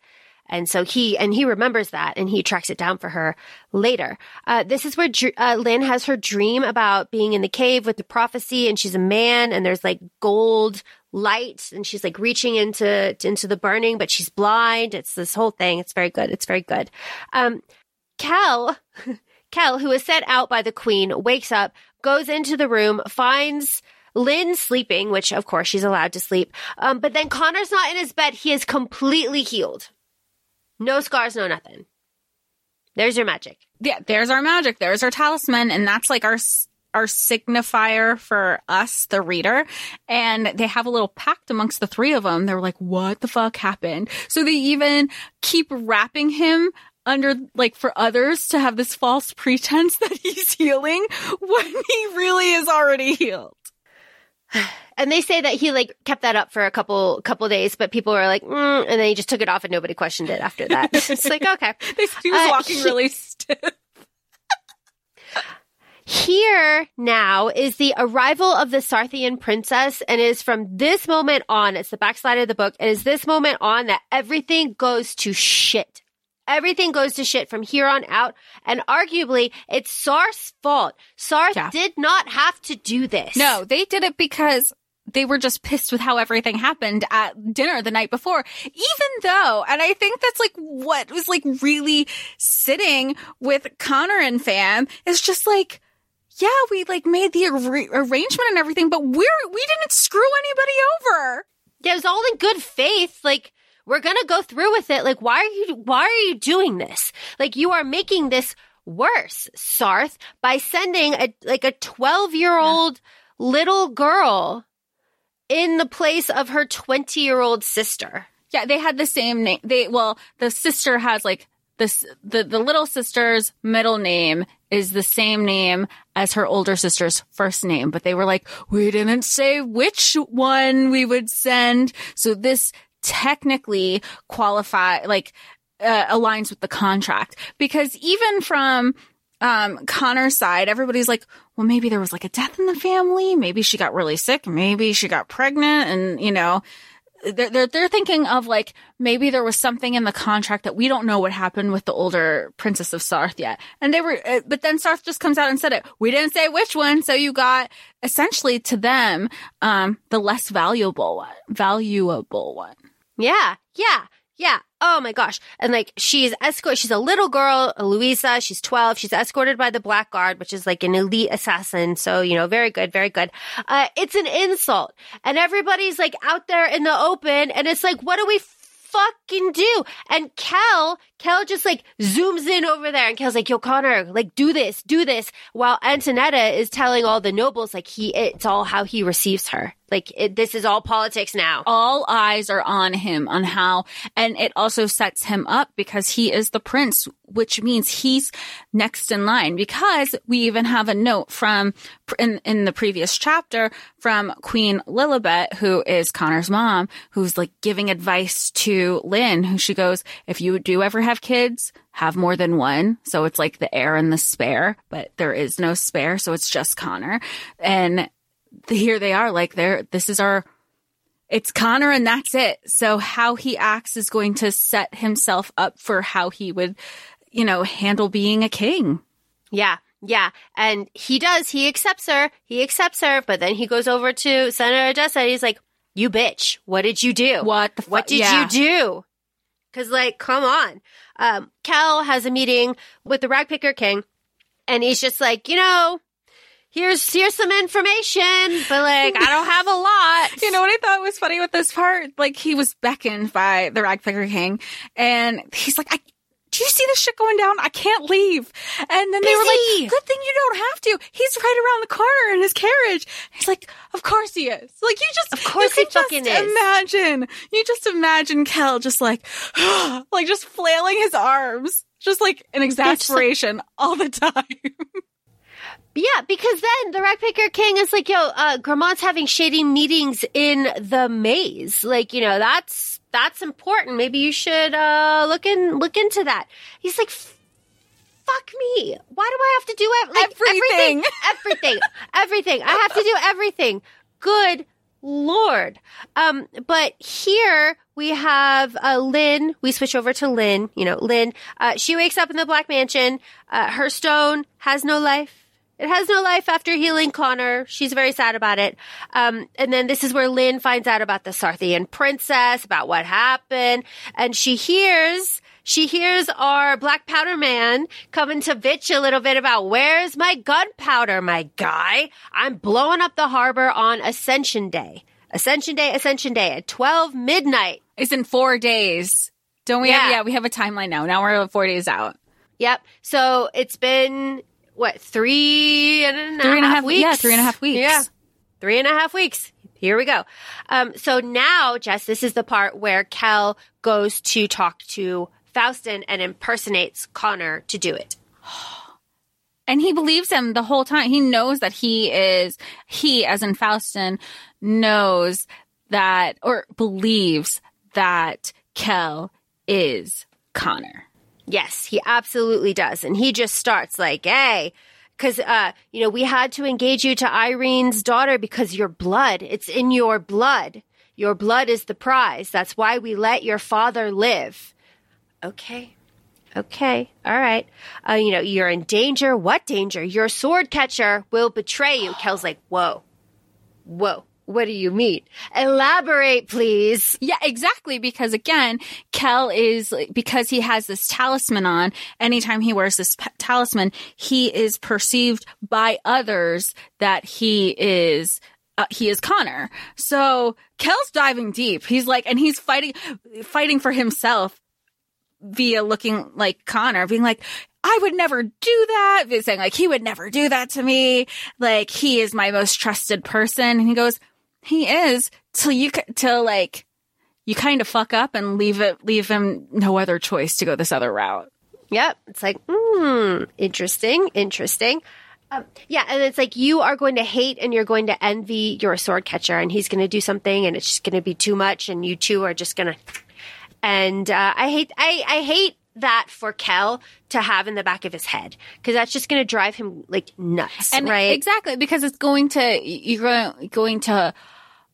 And so he, and he remembers that and he tracks it down for her later. Uh, this is where uh, Lin has her dream about being in the cave with the prophecy and she's a man and there's like gold light and she's like reaching into into the burning but she's blind it's this whole thing it's very good it's very good um kel kel who is set out by the queen wakes up goes into the room finds Lin sleeping, which of course she's allowed to sleep. Um, but then Conor's not in his bed. He is completely healed. No scars, no nothing. There's your magic.
Yeah, there's our magic. There's our talisman. And that's like our our signifier for us, the reader. And they have a little pact amongst the three of them. They're like, what the fuck happened? So they even keep wrapping him under like for others to have this false pretense that he's healing when he really is already healed.
And they say that he like kept that up for a couple couple days, but people were like, mm, and then he just took it off and nobody questioned it after that. it's like okay,
he was walking uh, he, really stiff.
Here now is the arrival of the Sarthian princess, and it is from this moment on, it's the backside of the book, it is this moment on that everything goes to shit. Everything goes to shit from here on out, and arguably, it's Sarthe's fault. Sarthe yeah. did not have to do this.
No, they did it because they were just pissed with how everything happened at dinner the night before. Even though, and I think that's like what was like really sitting with Conor and fam is just like, yeah, we like made the ar- arrangement and everything, but we're we didn't screw anybody over.
Yeah, it was all in good faith. Like we're gonna go through with it. Like why are you why are you doing this? Like you are making this worse, Sarthe, by sending a like a twelve year old little girl in the place of her twenty year old sister.
Yeah, they had the same name. They well, the sister has like this the the little sister's middle name is the same name as her older sister's first name, but they were like, we didn't say which one we would send. So this technically qualify, like, uh, aligns with the contract because even from, um, Conor's side, everybody's like, well, maybe there was like a death in the family. Maybe she got really sick. Maybe she got pregnant and, you know, they're, they're, they're thinking of like maybe there was something in the contract that we don't know what happened with the older princess of Sarthe yet. And they were, uh, but then Sarthe just comes out and said it. We didn't say which one. So you got essentially to them, um, the less valuable one, valuable one.
Yeah. Yeah. Yeah. Oh my gosh. And like she's escort, she's a little girl, Louisa, she's 12. She's escorted by the Black Guard, which is like an elite assassin. So, you know, very good, very good. Uh, it's an insult. And everybody's like out there in the open and it's like, what do we fucking do? And Kel, Kel just like zooms in over there and Kel's like, yo, Conor, like do this, do this. While Antonetta is telling all the nobles like he, it's all how he receives her. Like it, this is all politics now.
All eyes are on him on how, and it also sets him up because he is the prince, which means he's next in line because we even have a note from in, in the previous chapter from Queen Lilibet, who is Conor's mom, who's like giving advice to Lin, who she goes, if you do ever have kids, have more than one. So it's like the heir and the spare, but there is no spare. So it's just Conor. And here they are like they're this is our it's Conor and that's it. So how he acts is going to set himself up for how he would, you know, handle being a king.
Yeah. Yeah. And he does. He accepts her. He accepts her. But then he goes over to Senator Jessa and he's like, you bitch. What did you do?
What the fu-
What did
yeah.
you do? Cause like, come on. Um, Kel has a meeting with the Ragpicker King and he's just like, you know, here's, here's some information, but like, I don't have a lot.
You know what I thought was funny with this part? Like he was beckoned by the Ragpicker King, and he's like, "I." Do you see this shit going down? I can't leave. And then they were like, good thing you don't have to. He's right around the corner in his carriage. He's like, of course he is. Like you just,
Of course
you
he
could just
fucking is.
Imagine, you just imagine Kel just like, like just flailing his arms, just like an exasperation all the time.
Yeah, because then the Ragpicker King is like, yo, uh, Gremont's having shady meetings in the maze. Like, you know, that's, that's important. Maybe you should, uh, look in, look into that. He's like, fuck me. Why do I have to do ev- like,
Everything.
Everything. Everything. everything. I have to do everything. Good Lord. Um, but here we have uh, Lin. We switch over to Lin. You know, Lin. Uh, she wakes up in the Black Mansion. Uh, her stone has no life. It has no life after healing Conor. She's very sad about it. Um, and then this is where Lin finds out about the Sarthian princess, about what happened, and she hears. She hears our black powder man coming to bitch a little bit about where's my gunpowder, my guy? I'm blowing up the harbor on Ascension Day. Ascension Day, Ascension Day at 12 midnight.
It's in four days. Don't we have,
Yeah.
yeah, we have a timeline now. Now we're four days out.
Yep. So it's been what three and a half,
Three and a half-
weeks?
yeah, three and a half weeks.
Yeah, three and a half weeks. Here we go. Um, so now, Jess, this is the part where Kel goes to talk to Faustin and impersonates Conor to do it.
And he believes him the whole time. He knows that he is, he, as in Faustin, knows that, or believes that Kel is Conor.
Yes, he absolutely does. And he just starts like, hey, because, uh, you know, we had to engage you to Irene's daughter because your blood, it's in your blood. Your blood is the prize. That's why we let your father live. Okay. Okay. All right. Uh, you know, you're in danger. What danger? Your sword catcher will betray you. Kel's like, whoa. Whoa. What do you mean? Elaborate, please.
Yeah, exactly. Because again, Kel is, because he has this talisman on, anytime he wears this talisman, he is perceived by others that he is, uh, he is Conor. So Kel's diving deep. He's like, and he's fighting, fighting for himself via looking like Conor, being like, I would never do that. Saying like, he would never do that to me. Like, he is my most trusted person. And he goes, he is till you, till like, you kind of fuck up and leave it, leave him no other choice to go this other route.
Yep. It's like, hmm, interesting, interesting. Um, yeah, and it's like you are going to hate and you're going to envy your sword catcher, and he's going to do something, and it's just going to be too much, and you two are just going to. And uh, I hate, I, I hate that for Kel to have in the back of his head because that's just going to drive him like nuts,
And
right?
exactly because it's going to, you're going, going to,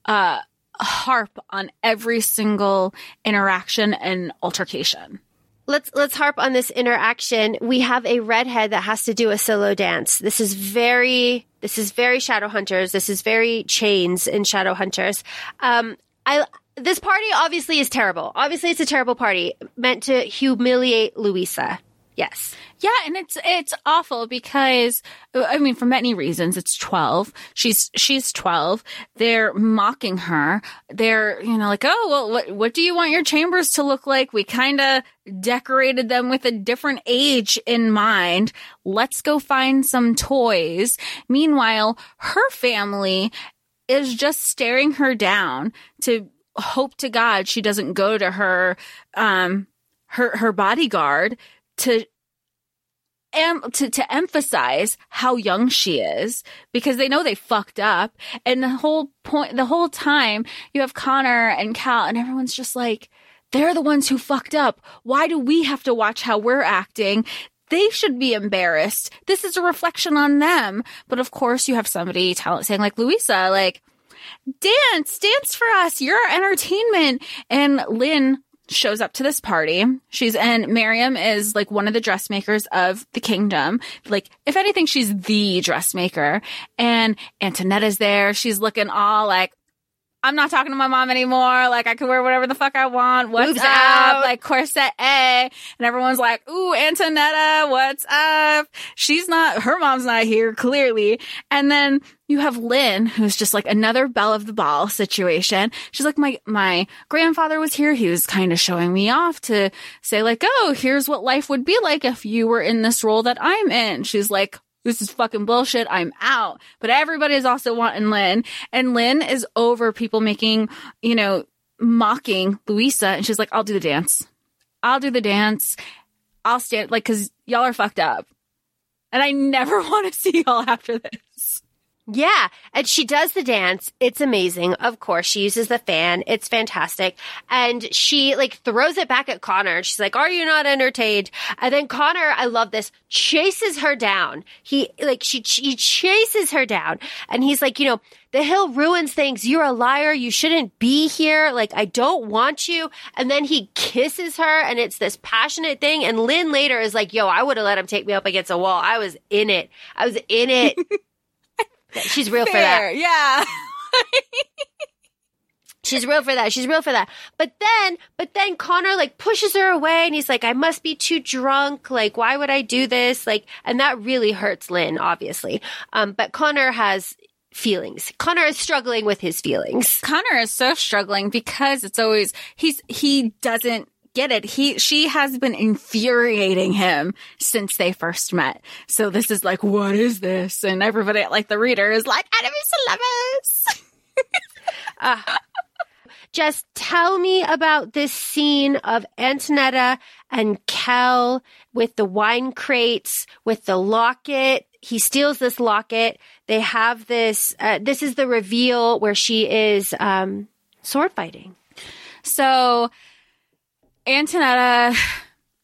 uh, harp on every single interaction and altercation.
let's let's harp on this interaction. We have a redhead that has to do a solo dance. This is very this is very Shadowhunters. This is very chains in Shadowhunters. Um, I this party obviously is terrible. Obviously, it's a terrible party meant to humiliate Louisa. Yes.
Yeah, and it's it's awful because I mean for many reasons it's 12. She's she's 12. They're mocking her. They're, you know, like, "Oh, well what what do you want your chambers to look like? We kind of decorated them with a different age in mind. Let's go find some toys." Meanwhile, her family is just staring her down to hope to God she doesn't go to her um her her bodyguard to em- to to emphasize how young she is because they know they fucked up. And the whole point the whole time you have Conor and Kel and everyone's just like they're the ones who fucked up. Why do we have to watch how we're acting? They should be embarrassed. This is a reflection on them. But of course you have somebody tell, saying like Louisa like dance, dance for us. You're our entertainment. And Lin shows up to this party. She's and Mariam is like one of the dressmakers of the kingdom. Like, if anything, she's the dressmaker. And Antonetta's there. She's looking all like, I'm not talking to my mom anymore. Like I can wear whatever the fuck I want. What's
Boobs
up?
out.
Like corset A. And everyone's like, ooh, Antonetta, what's up? She's not, her mom's not here, clearly. And then you have Lin, who's just like another belle of the ball situation. She's like, my, my grandfather was here. He was kind of showing me off to say like, oh, here's what life would be like if you were in this role that I'm in. She's like, this is fucking bullshit. I'm out. But everybody is also wanting Lin. And Lin is over people making, you know, mocking Louisa. And she's like, I'll do the dance. I'll do the dance. I'll stand, like, cause y'all are fucked up. And I never want to see y'all after this.
Yeah, and she does the dance. It's amazing. Of course, she uses the fan. It's fantastic. And she like throws it back at Conor. She's like, "Are you not entertained?" And then Conor, I love this, chases her down. He like she he chases her down, and he's like, "You know, the hill ruins things. You're a liar. You shouldn't be here. Like I don't want you." And then he kisses her, and it's this passionate thing. And Lin later is like, "Yo, I would have let him take me up against a wall. I was in it. I was in it." She's real for that.
Fair, yeah.
She's real for that. She's real for that. But then, but then Conor like pushes her away and he's like, I must be too drunk. Like, why would I do this? Like, and that really hurts Lin, obviously. Um, but Conor has feelings. Conor is struggling with his feelings.
Conor is so struggling because it's always he's he doesn't get it. He she has been infuriating him since they first met. So this is like, what is this? And everybody like the reader is like, enemies to lovers.
Just tell me about this scene of Antonetta and Kel with the wine crates, with the locket. He steals this locket. They have this, uh, this is the reveal where she is, um, sword fighting.
So Antonetta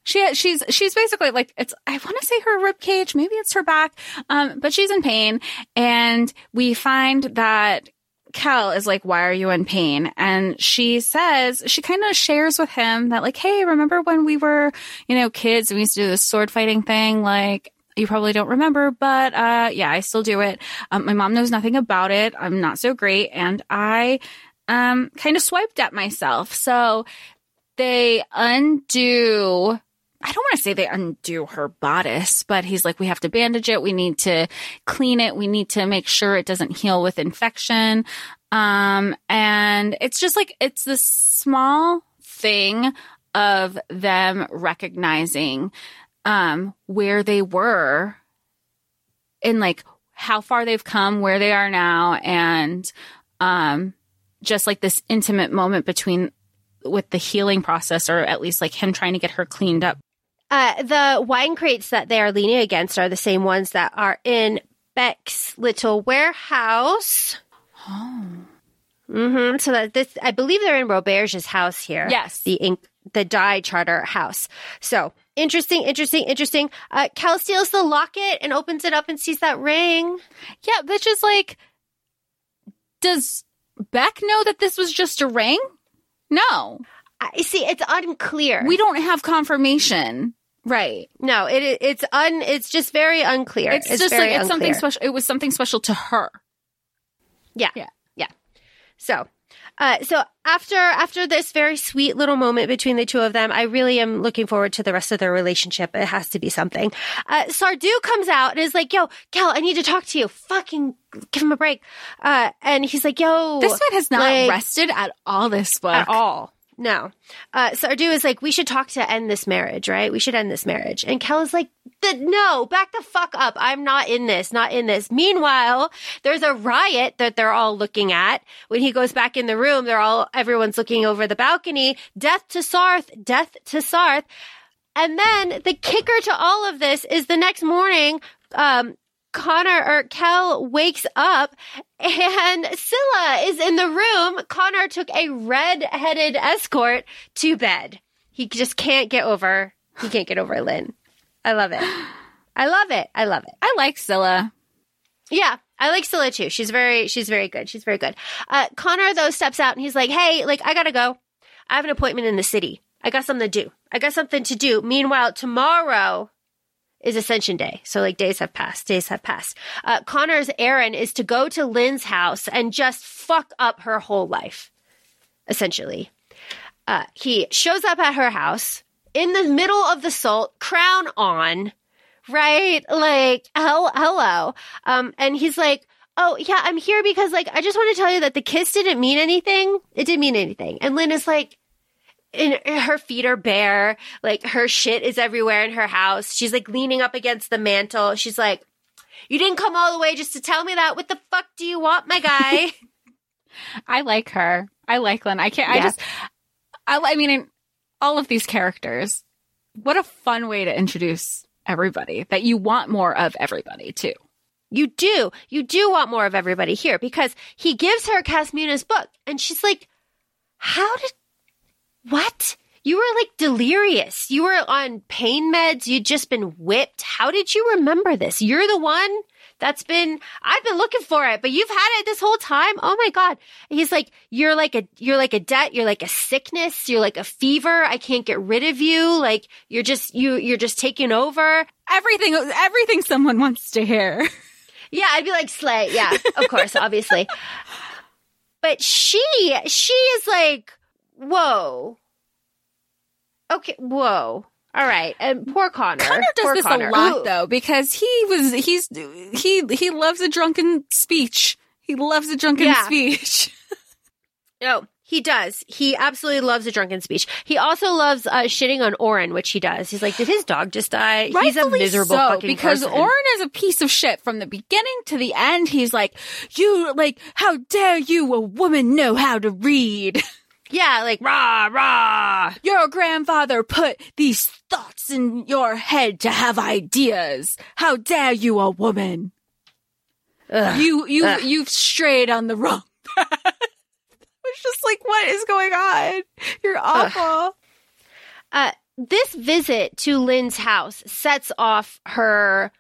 she she's she's basically like it's I want to say her rib cage, maybe it's her back, um, but she's in pain, and we find that Kel is like, "Why are you in pain?" And she says she kind of shares with him that like, "Hey, remember when we were you know kids and we used to do this sword fighting thing like." You probably don't remember, but uh, yeah, I still do it. Um, my mom knows nothing about it. I'm not so great, and I um, kind of swiped at myself. So they undo I don't want to say they undo her bodice, but he's like, we have to bandage it. We need to clean it. We need to make sure it doesn't heal with infection. Um, and it's just like, it's this small thing of them recognizing, um, where they were and like how far they've come, where they are now. And, um, just like this intimate moment between with the healing process, or at least like him trying to get her cleaned up.
Uh, the wine crates that they are leaning against are the same ones that are in Beck's little warehouse.
Oh.
hmm So that this, I believe they're in Roverge's house here.
Yes.
The ink, the die charter house. So interesting, interesting, interesting. Uh, Kel steals the locket and opens it up and sees that ring.
Yeah, which is like, does Beck know that this was just a ring? No,
I see. It's unclear.
we don't have confirmation. Right.
no, it it's un. It's just very unclear.
It's, just like it's something special. It was something special to her.
Yeah.
Yeah.
Yeah. So, uh, so after, after this very sweet little moment between the two of them, I really am looking forward to the rest of their relationship. It has to be something. Uh, Sardu comes out and is like, yo, Kel, I need to talk to you. Fucking give him a break. Uh, and he's like, yo.
This man has not
like-
rested at all this book.
at all. No. Uh, Sardu is like, we should talk to end this marriage, right? We should end this marriage. And Kel is like, "The- no, back the fuck up. I'm not in this, not in this. Meanwhile, there's a riot that they're all looking at. When he goes back in the room, they're all, everyone's looking over the balcony. Death to Sarthe, death to Sarthe. And then the kicker to all of this is the next morning, um, Conor or Kel wakes up and Silla is in the room. Conor took a red-headed escort to bed. He just can't get over. He can't get over Lin. I love it. I love it. I love it.
I like Silla.
Yeah, I like Silla too. She's very, she's very good. She's very good. Uh, Conor though steps out and he's like, "Hey, like I gotta go. I have an appointment in the city. I got something to do. I got something to do. Meanwhile, tomorrow is Ascension Day. So like days have passed. Days have passed. Uh, Conor's errand is to go to Lin's house and just fuck up her whole life, essentially. Uh, he shows up at her house in the middle of the Sault, crown on, right? Like, hell, hello. Um, and he's like, Oh, yeah, I'm here because, like, I just want to tell you that the kiss didn't mean anything. It didn't mean anything. And Lin is like, and her feet are bare. Like her shit is everywhere in her house. She's like leaning up against the mantle. She's like, you didn't come all the way just to tell me that. What the fuck do you want, my guy?
I like her. I like Lin. I can't, I just, I, I mean, in all of these characters, what a fun way to introduce everybody that you want more of everybody too.
You do. You do want more of everybody here because he gives her Qasmuna's book and she's like, how did, what? You were like delirious. You were on pain meds. You'd just been whipped. How did you remember this? You're the one that's been, I've been looking for it, but you've had it this whole time. Oh my God. He's like, you're like a, you're like a debt. You're like a sickness. You're like a fever. I can't get rid of you. Like you're just, you, you're just taking over.
Everything, everything someone wants to hear.
Yeah, I'd be like Slay. Yeah, of course, obviously. But she, she is like, whoa. Okay, whoa. All right, and poor Conor.
Conor does
Poor
this
Conor.
a lot
Ooh.
though, because he was he's he he loves a drunken speech. He loves a drunken
Yeah.
speech.
No, he does. He absolutely loves a drunken speech. He also loves uh, shitting on Oren, which he does. He's like, did his dog just die? He's a
Rightfully
miserable
so,
fucking
because
person.
Oren is a piece of shit from the beginning to the end. He's like, you like, how dare you, a woman, know how to read?
yeah, like rah rah.
Your grandfather put these thoughts in your head to have ideas. How dare you, a woman?
Ugh.
You you
Ugh.
you've strayed on the wrong path. It's just like, what is going on? You're awful.
Uh, this visit to Lin's house sets off her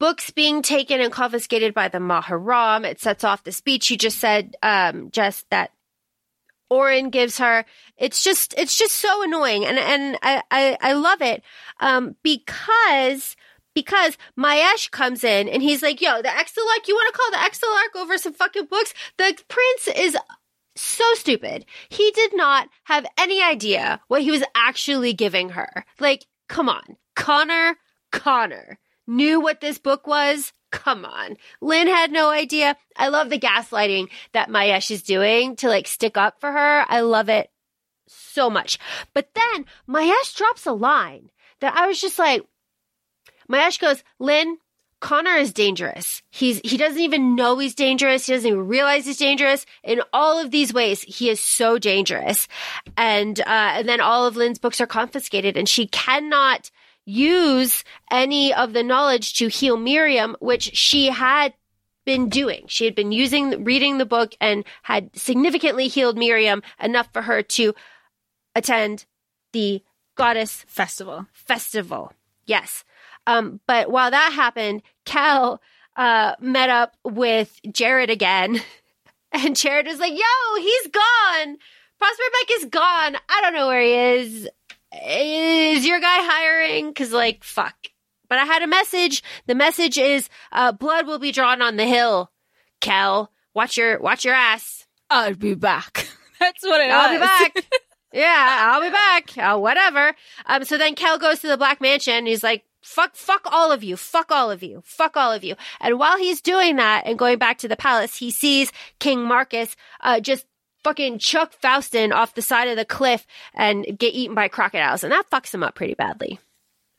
books being taken and confiscated by the Maharam. It sets off the speech you just said, um, just that Oren gives her. It's just, it's just so annoying. And, and I, I, I love it, um, because, because Mayesh comes in and he's like, yo, the Exilarch, you want to call the Exilarch over some fucking books? The prince is so stupid. He did not have any idea what he was actually giving her. Like, come on. Conor, Conor knew what this book was. Come on. Lin had no idea. I love the gaslighting that Mayesh is doing to like stick up for her. I love it so much. But then Mayesh drops a line that I was just like, Mayesh goes, Lin, Conor is dangerous. He's he doesn't even know he's dangerous. He doesn't even realize he's dangerous. In all of these ways, he is so dangerous. And uh, and then all of Lin's books are confiscated, and she cannot use any of the knowledge to heal Mariam, which she had been doing. She had been using reading the book and had significantly healed Mariam enough for her to attend the goddess
Festival.
festival. Yes. Um, but while that happened, Kel uh, met up with Jerrod again. And Jerrod was like, yo, he's gone. Prosper Beck is gone. I don't know where he is. Is your guy hiring? Because, like, fuck. But I had a message. The message is uh, blood will be drawn on the hill. Kel, watch your watch your ass.
I'll be back. That's what it
I'll be back. yeah, I'll be back. Uh, whatever. Um, so then Kel goes to the Black Mansion. And he's like, fuck, fuck all of you. Fuck all of you. Fuck all of you. And while he's doing that and going back to the palace, he sees King Marcus, uh, just fucking chuck Faustin off the side of the cliff and get eaten by crocodiles. And that fucks him up pretty badly,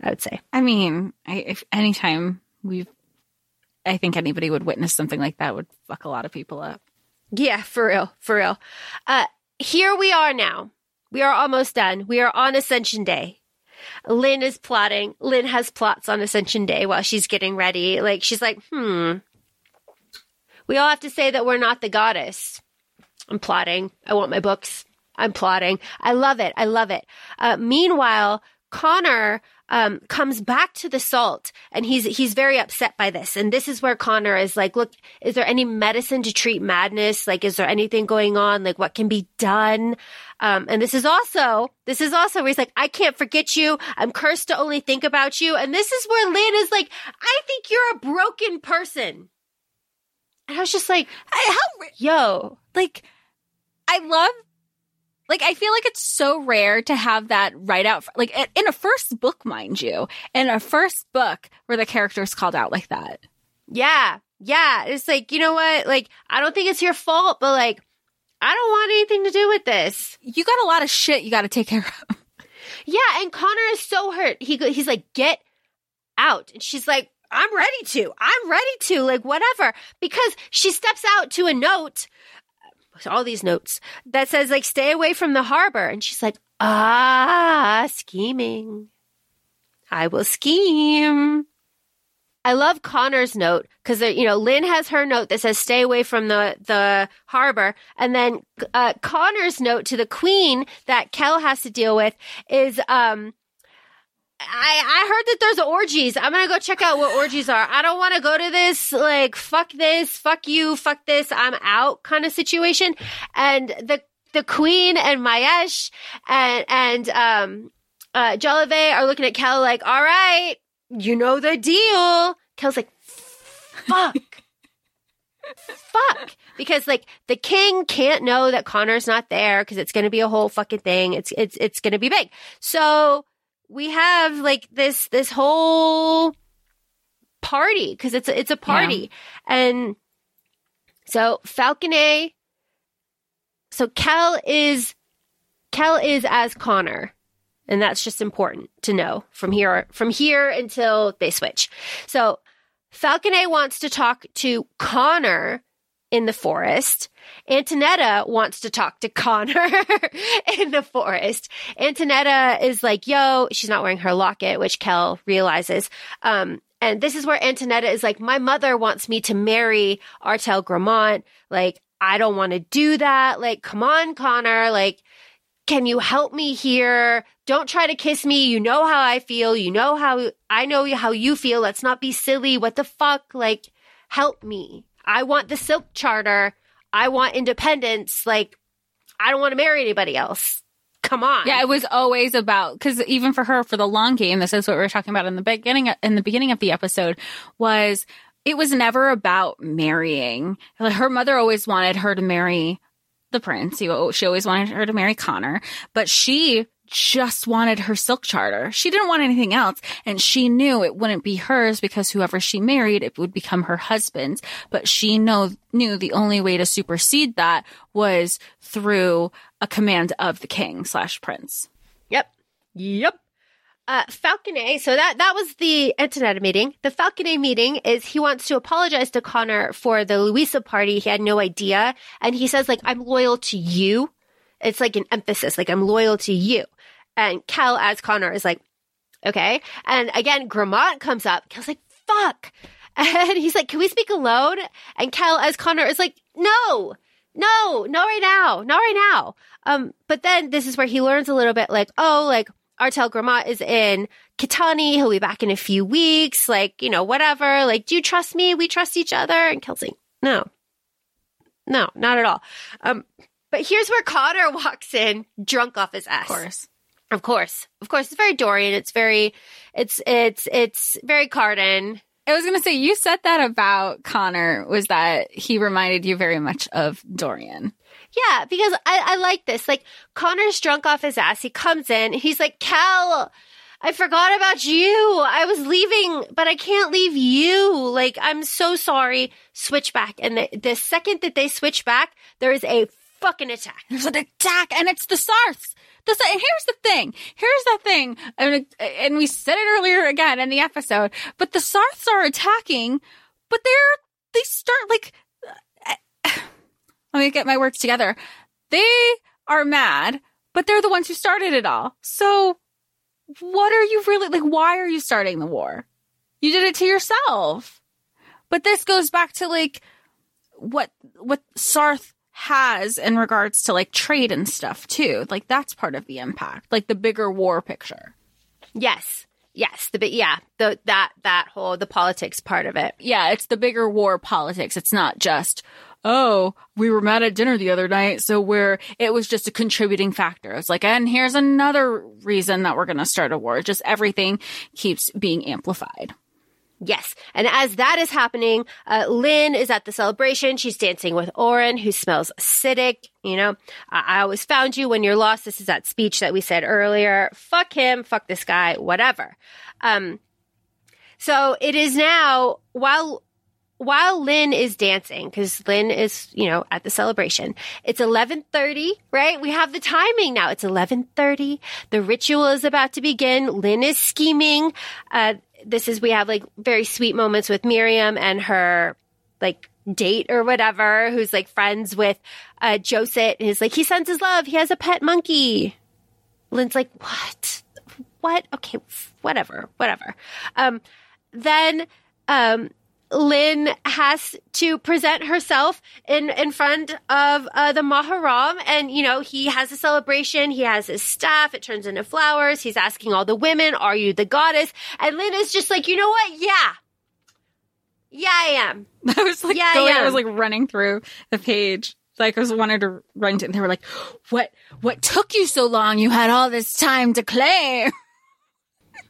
I would say.
I mean, I, if anytime we've, I think anybody would witness something like that would fuck a lot of people up.
Yeah, for real, for real. Uh, here we are now. We are almost done. We are on Ascension Day. Lin is plotting. Lin has plots on Ascension Day while she's getting ready. Like, she's like, hmm. We all have to say that we're not the goddess. I'm plotting. I want my books. I'm plotting. I love it. I love it. Uh, meanwhile, Conor um, comes back to the Sault and he's he's very upset by this. And this is where Conor is like, look, is there any medicine to treat madness? Like, is there anything going on? Like, what can be done? Um, and this is also this is also where he's like, I can't forget you. I'm cursed to only think about you. And this is where Lin is like, I think you're a broken person. And I was just like,
I, how
yo,
like I love like I feel like it's so rare to have that right out like in a first book, mind you, in a first book where the character is called out like that.
Yeah, yeah. It's like you know what? Like I don't think it's your fault, but like I don't want anything to do with this.
You got a lot of shit you got to take care of.
Yeah, and Conor is so hurt. He he's like, get out, and she's like, I'm ready to. I'm ready to. Like whatever, because she steps out to a note all these notes that says like stay away from the harbor. And she's like ah scheming. I will scheme. I love conor's note because you know lin has her note that says stay away from the the harbor. And then uh, conor's note to the queen that kel has to deal with is um I, I heard that there's orgies. I'm gonna go check out what orgies are. I don't want to go to this like fuck this, fuck you, fuck this. I'm out kind of situation. And the the queen and Mayesh and and um uh are looking at Kel like, all right, you know the deal. Kel's like, fuck. fuck because like the king can't know that conor's not there because it's going to be a whole fucking thing it's it's it's going to be big so we have like this this whole party because it's a, it's a party yeah. and so falconet so Kel is Kel is as conor and that's just important to know from here from here until they switch so falconet wants to talk to conor in the forest. Antonetta wants to talk to Conor in the forest. Antonetta is like, yo, she's not wearing her locket, which Kel realizes. Um, and this is where Antonetta is like, my mother wants me to marry Artal Gremont. Like, I don't want to do that. Like, come on, Conor. Like, can you help me here? Don't try to kiss me. You know how I feel. You know how I know how you feel. Let's not be silly. What the fuck? Like, help me. I want the Silk Charter. I want independence. Like, I don't want to marry anybody else. Come on.
Yeah, it was always about because even for her for the long game, this is what we were talking about in the beginning. In the beginning of the episode, was it was never about marrying. Her mother always wanted her to marry the prince. She always wanted her to marry Conor, but she just wanted her silk charter. She didn't want anything else. And she knew it wouldn't be hers because whoever she married, it would become her husband's. But she know, knew the only way to supersede that was through a command of the king slash prince.
Yep. Yep. Uh, Falconet, so that, that was the Antonetta meeting. The Falconet meeting is he wants to apologize to Conor for the Louisa party. He had no idea. And he says, like, I'm loyal to you. It's like an emphasis, like, I'm loyal to you. And Kel as Conor is like, okay. And again, Gremont comes up. Kel's like, fuck. And he's like, can we speak alone? And Kel as Conor is like, no, no, not right now, not right now. Um, but then this is where he learns a little bit like, oh, like Artal Gremont is in Kitani. He'll be back in a few weeks. Like, you know, whatever. Like, do you trust me? We trust each other. And Kel's like, no, no, not at all. Um, but here's where Conor walks in drunk off his ass.
Of course.
Of course. Of course. It's very Dorian. It's very, it's, it's, it's very Cardan.
I was going to say, you said that about Conor was that he reminded you very much of Dorian.
Yeah, because I, I like this. Like, Conor's drunk off his ass. He comes in. He's like, Kel, I forgot about you. I was leaving, but I can't leave you. Like, I'm so sorry. Switch back. And the, the second that they switch back, there is a fucking attack.
There's an attack, and it's the Sarths. And here's the thing. Here's the thing. And, and we said it earlier again in the episode, but the Sarths are attacking, but they're, they start like, let me get my words together. They are mad, but they're the ones who started it all. So what are you really, like, why are you starting the war? You did it to yourself. But this goes back to like what, what Sarthe has in regards to like trade and stuff too. Like that's part of the impact, like the bigger war picture.
Yes. yes, the bit, yeah, the that that whole the politics part of it.
Yeah, it's the bigger war politics. It's not just, oh, we were mad at dinner the other night, so we're, it was just a contributing factor. It's like, and here's another reason that we're going to start a war. Just everything keeps being amplified.
Yes. And as that is happening, uh, Lin is at the celebration. She's dancing with Oren, who smells acidic. You know, I-, I always found you when you're lost. This is that speech that we said earlier. Fuck him. Fuck this guy. Whatever. Um, so it is now while while Lin is dancing, because Lin is, you know, at the celebration, it's 1130, right? We have the timing now. It's 1130. The ritual is about to begin. Lin is scheming. Uh, this is, we have like very sweet moments with Mariam and her like date or whatever, who's like friends with, uh, Josit. He's like, he sends his love. He has a pet monkey. Lin's like, what? What? Okay, whatever, whatever. Um, then, um, Lin has to present herself in in front of uh, the Maharam, and you know he has a celebration. He has his staff. It turns into flowers. He's asking all the women, "Are you the goddess?" And Lynn is just like, "You know what? Yeah, yeah, I am."
I was like,
Yeah,
going,
yeah.
I was like running through the page. Like I was wanted to run to, and they were like, "What? What took you so long? You had all this time to claim."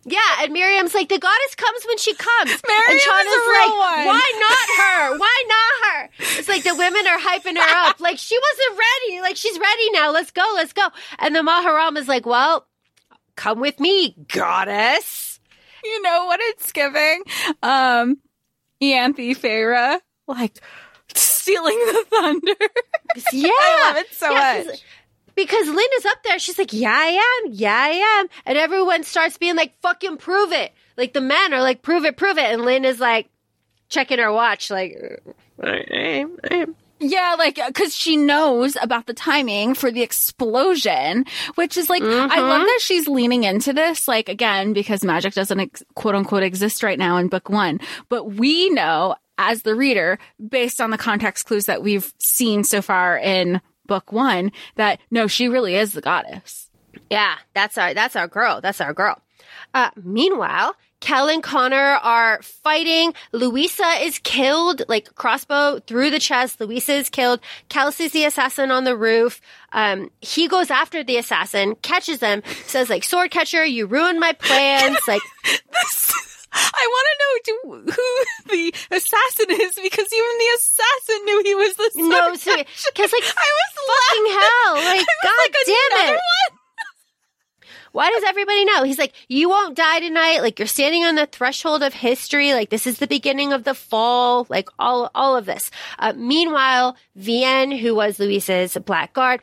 Yeah, and Mariam's like, the goddess comes when she comes.
Mariam
and
real
like,
one.
why not her? Why not her? It's like the women are hyping her up. Like she wasn't ready. Like she's ready now. Let's go. Let's go. And the Maharam is like, well, come with me, goddess.
you know what it's giving? Um, Ianthe Feyre, like stealing the thunder.
Yeah.
I love it so
Yeah,
much.
Because Lin is up there. She's like, yeah, I am. Yeah, I am. And everyone starts being like, fucking prove it. Like the men are like, prove it, prove it. And Lin is like, checking her watch, like, uh, I am, I am.
Yeah, like uh, because she knows about the timing for the explosion, which is like I love mm-hmm. that she's leaning into this. Like again, because magic doesn't ex- quote unquote exist right now in book one, but we know as the reader, based on the context clues that we've seen so far in book one, that no, she really is the goddess.
Yeah, that's our that's our girl. That's our girl. Uh, meanwhile, Kel and Conor are fighting. Luisa is killed, like crossbow through the chest. Luisa is killed. Kel sees the assassin on the roof. Um, he goes after the assassin, catches them, says like, sword catcher, you ruined my plans. like,
I want to know who the assassin is because even the assassin knew he was the
no, because like,
I was
fucking
laughing.
hell. Like, god
like,
damn it.
one?
Why does everybody know? He's like, you won't die tonight. Like you're standing on the threshold of history. Like this is the beginning of the fall. Like all, all of this. Uh, meanwhile, Vienne, who was Luis's blackguard,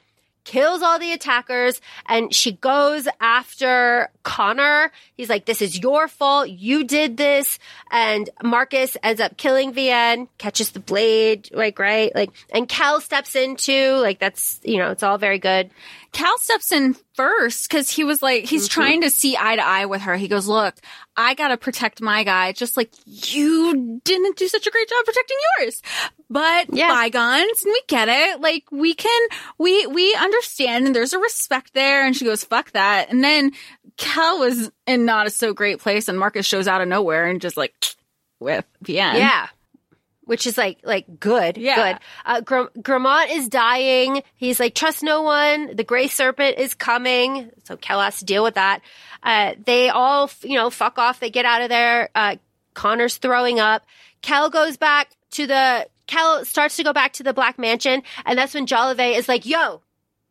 kills all the attackers and she goes after Conor. He's like, this is your fault. You did this. And Marcus ends up killing Vienne, catches the blade, like, right? Like, and Cal steps in too. Like that's, you know, it's all very good.
Cal steps in first because he was like, he's mm-hmm. trying to see eye to eye with her. He goes, look, I gotta protect my guy, just like you didn't do such a great job protecting yours. But
Yeah.
bygones, and we get it. Like we can, we, we understand and there's a respect there. And she goes, fuck that. And then Cal was in not a so great place and Marcus shows out of nowhere and just like with Vienne.
Yeah. Which is like, like good,
Yeah.
good. Uh, Gr- Gremont is dying. He's like, trust no one. The gray serpent is coming. So Kel has to deal with that. Uh, they all, f- you know, fuck off. They get out of there. Uh, Conor's throwing up. Kel goes back to the, Kel starts to go back to the Black Mansion. And that's when Jolivet is like, yo,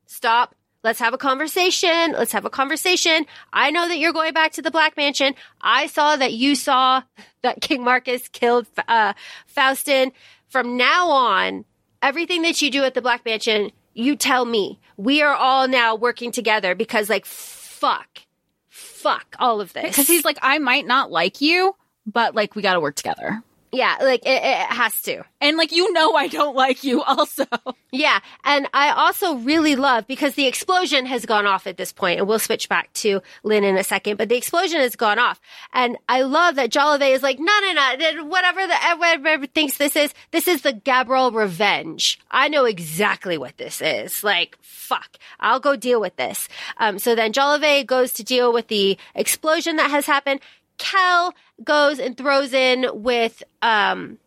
stop. Let's have a conversation. Let's have a conversation. I know that you're going back to the Black Mansion. I saw that you saw that King Marcus killed uh, Faustin. From now on, everything that you do at the Black Mansion, you tell me. We are all now working together because, like, fuck, fuck all of this.
Because he's like, I might not like you, but like we gotta work together.
Yeah, like it, it has to.
And like, you know, I don't like you also.
Yeah, and I also really love because the explosion has gone off at this point, and we'll switch back to Lin in a second. But the explosion has gone off, and I love that Jolivet is like, no, no, no, whatever the whatever thinks this is, this is the Gabriel revenge. I know exactly what this is. Like, fuck, I'll go deal with this. Um, so then Jolivet goes to deal with the explosion that has happened. Kel goes and throws in with um,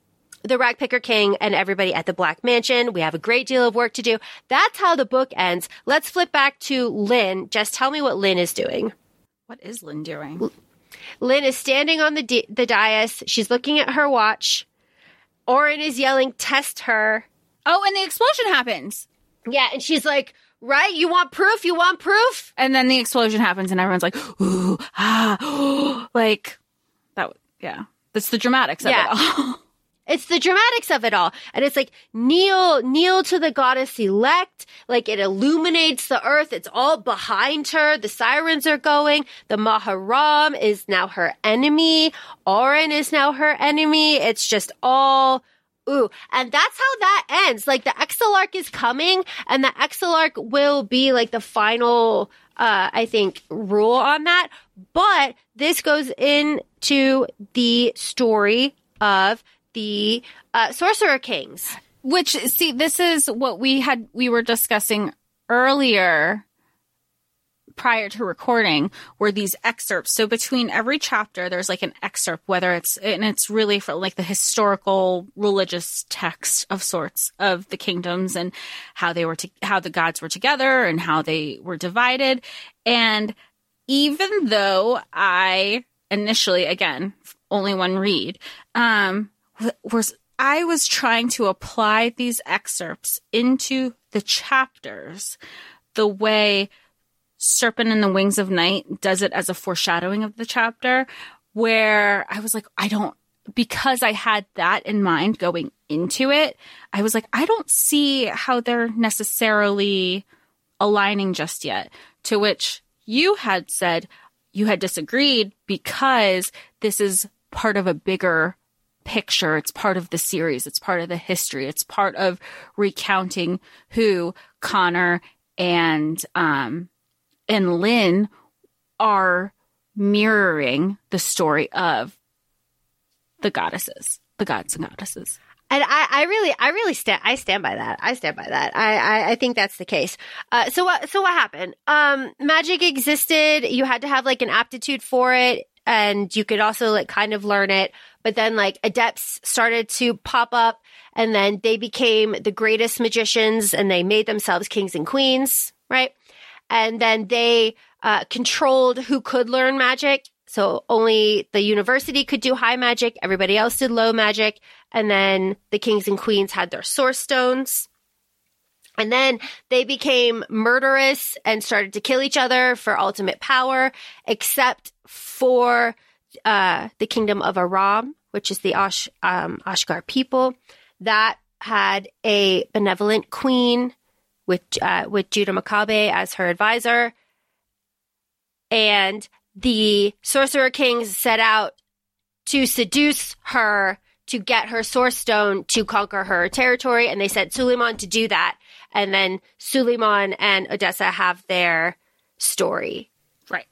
the Ragpicker King and everybody at the Black Mansion. We have a great deal of work to do. That's how the book ends. Let's flip back to Lin. Just tell me what Lin is doing.
What is Lin doing?
Lin is standing on the di- the dais. She's looking at her watch. Oren is yelling, "Test her."
Oh, and the explosion happens.
Yeah, and she's like, "Right? You want proof? You want proof?"
And then the explosion happens, and everyone's like, ooh, ah, like that. Yeah, that's the dramatics of
Yeah.
it all.
It's the dramatics of it all. And it's like kneel, kneel to the goddess elect. Like it illuminates the earth. It's all behind her. The sirens are going. The Maharam is now her enemy. Oren is now her enemy. It's just all Ooh, and that's how that ends. Like the Exilarch is coming and the Exilarch will be like the final, uh, I think, rule on that. But this goes into the story of the, uh, Sorcerer Kings.
Which, see, this is what we had, we were discussing earlier prior to recording were these excerpts. So between every chapter, there's like an excerpt, whether it's, and it's really for like the historical religious text of sorts of the kingdoms and how they were, to, how the gods were together and how they were divided. And even though I initially, again, only one read, um, was I was trying to apply these excerpts into the chapters the way Serpent and the Wings of Night does it as a foreshadowing of the chapter, where I was like, I don't, because I had that in mind going into it, I was like, I don't see how they're necessarily aligning just yet. To which you had said you had disagreed because this is part of a bigger picture. It's part of the series. It's part of the history. It's part of recounting who Conor and um and Lin are mirroring the story of the goddesses, the gods and goddesses.
And I, I really, I really stand, I stand by that. I stand by that. I, I, I think that's the case. Uh, so what, so what happened? Um, magic existed. You had to have like an aptitude for it and you could also like kind of learn it. But then like adepts started to pop up and then they became the greatest magicians and they made themselves kings and queens, right? And then they, uh, controlled who could learn magic. So only the university could do high magic. Everybody else did low magic. And then the kings and queens had their source stones. And then they became murderous and started to kill each other for ultimate power, except for uh, the kingdom of Aram, which is the Ash, um, Ashkar people. That had a benevolent queen with uh, with Judah Maccabe as her advisor, and the sorcerer kings set out to seduce her to get her source stone to conquer her territory, and they sent Suleiman to do that. And then Suleiman and Odessa have their story.
Right.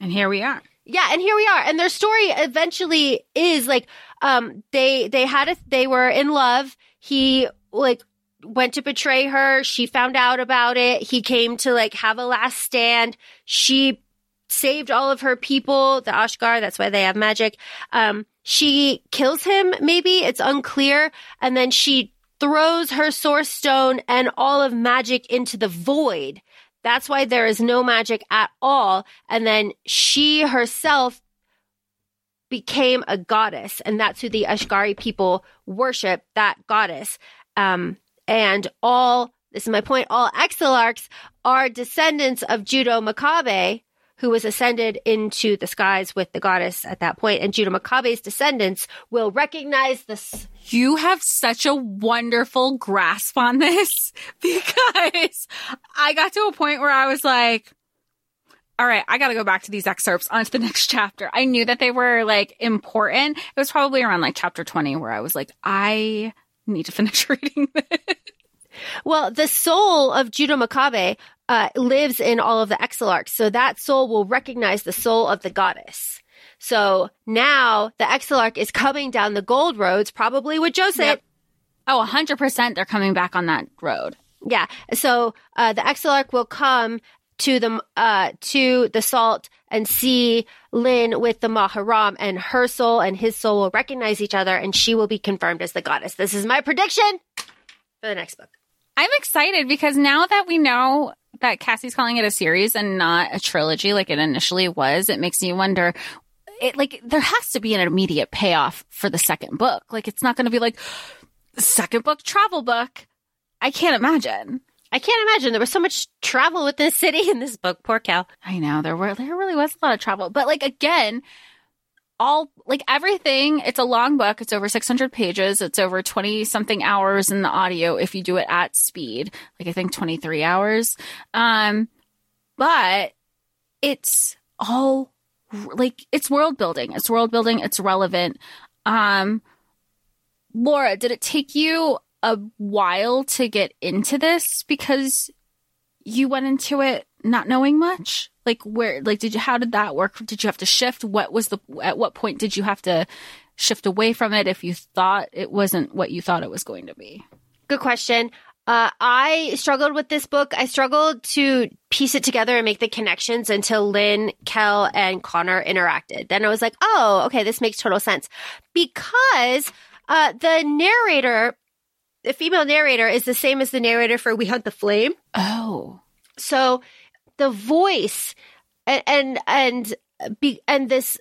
And here we are.
Yeah, and here we are. And their story eventually is like um they they had a they were in love. He like went to betray her. She found out about it. He came to like have a last stand. She saved all of her people, the Ashkar, that's why they have magic. Um she kills him maybe, it's unclear, and then she throws her source stone and all of magic into the void. That's why there is no magic at all. And then she herself became a goddess, and that's who the Ashkari people worship, that goddess. Um, and all, this is my point, all exilarchs are descendants of Judo Maccabe, who was ascended into the skies with the goddess at that point. And Judah Maccabe's descendants will recognize this.
You have such a wonderful grasp on this because I got to a point where I was like, all right, I got to go back to these excerpts onto the next chapter. I knew that they were like important. It was probably around like chapter 20 where I was like, I need to finish reading this.
Well, the soul of Judah Maccabe uh, lives in all of the exilarchs. So that soul will recognize the soul of the goddess. So now the exilarch is coming down the gold roads, probably with Josit.
Yep. Oh, 100% they're coming back on that road.
Yeah. So uh, the exilarch will come to the uh to the Sault and see Lin with the Maharam and her soul and his soul will recognize each other and she will be confirmed as the goddess. This is my prediction for the next book.
I'm excited because now that we know that Cassie's calling it a series and not a trilogy like it initially was, it makes me wonder. It like there has to be an immediate payoff for the second book. Like it's not going to be like second book travel book. I can't imagine.
I can't imagine there was so much travel with this city in this book. Poor Cal.
I know there were there really was a lot of travel, but like again, all like everything. It's a long book. It's over 600 pages. It's over 20 something hours in the audio if you do it at speed. Like I think 23 hours. Um, but it's all like it's world building. It's world building. It's relevant. Um, Laura, did it take you a while to get into this because you went into it not knowing much? Like where like did you how did that work? Did you have to shift? What was the at what point did you have to shift away from it if you thought it wasn't what you thought it was going to be?
Good question. Uh, I struggled with this book. I struggled to piece it together and make the connections until Lin, Kel, and Conor interacted. Then I was like, oh, okay, this makes total sense. Because uh, the narrator, the female narrator, is the same as the narrator for We Hunt the Flame.
Oh.
So the voice and and and, be, and this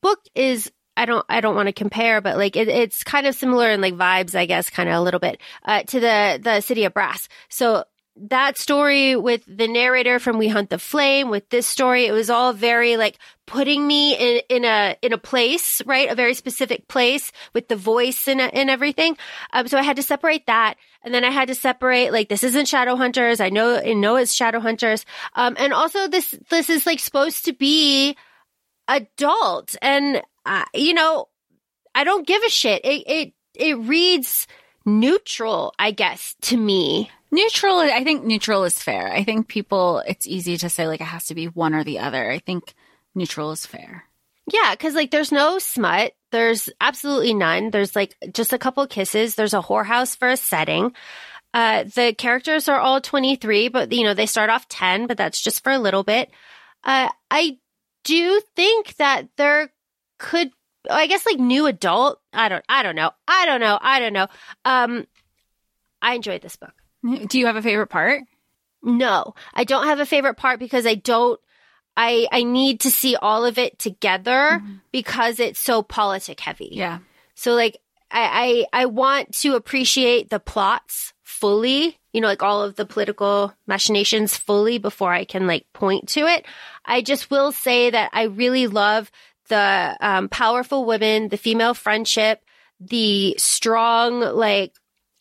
book is I don't I don't want to compare, but like it, it's kind of similar in like vibes, I guess, kind of a little bit uh, to the the City of Brass. So that story with the narrator from We Hunt the Flame, with this story, it was all very like putting me in, in a in a place, right? A very specific place with the voice and and everything. Um, so I had to separate that, and then I had to separate like this isn't Shadowhunters. I know I know it's Shadowhunters. Um, and also this this is like supposed to be adult, and uh, you know, I don't give a shit. It it it reads neutral, I guess, to me.
Neutral, I think neutral is fair. I think people, it's easy to say like it has to be one or the other. I think neutral is fair.
Yeah, because like there's no smut. There's absolutely none. There's like just a couple kisses. There's a whorehouse for a setting. Uh, the characters are all 23, but you know, they start off 10, but that's just for a little bit. Uh, I do think that there could, I guess like new adult. I don't, I don't know. I don't know. I don't know. Um, I enjoyed this book.
Do you have a favorite part?
No, I don't have a favorite part because I don't. I I need to see all of it together mm-hmm. because it's so politic heavy.
Yeah.
So like I, I I want to appreciate the plots fully, you know, like all of the political machinations fully before I can like point to it. I just will say that I really love the um, powerful women, the female friendship, the strong like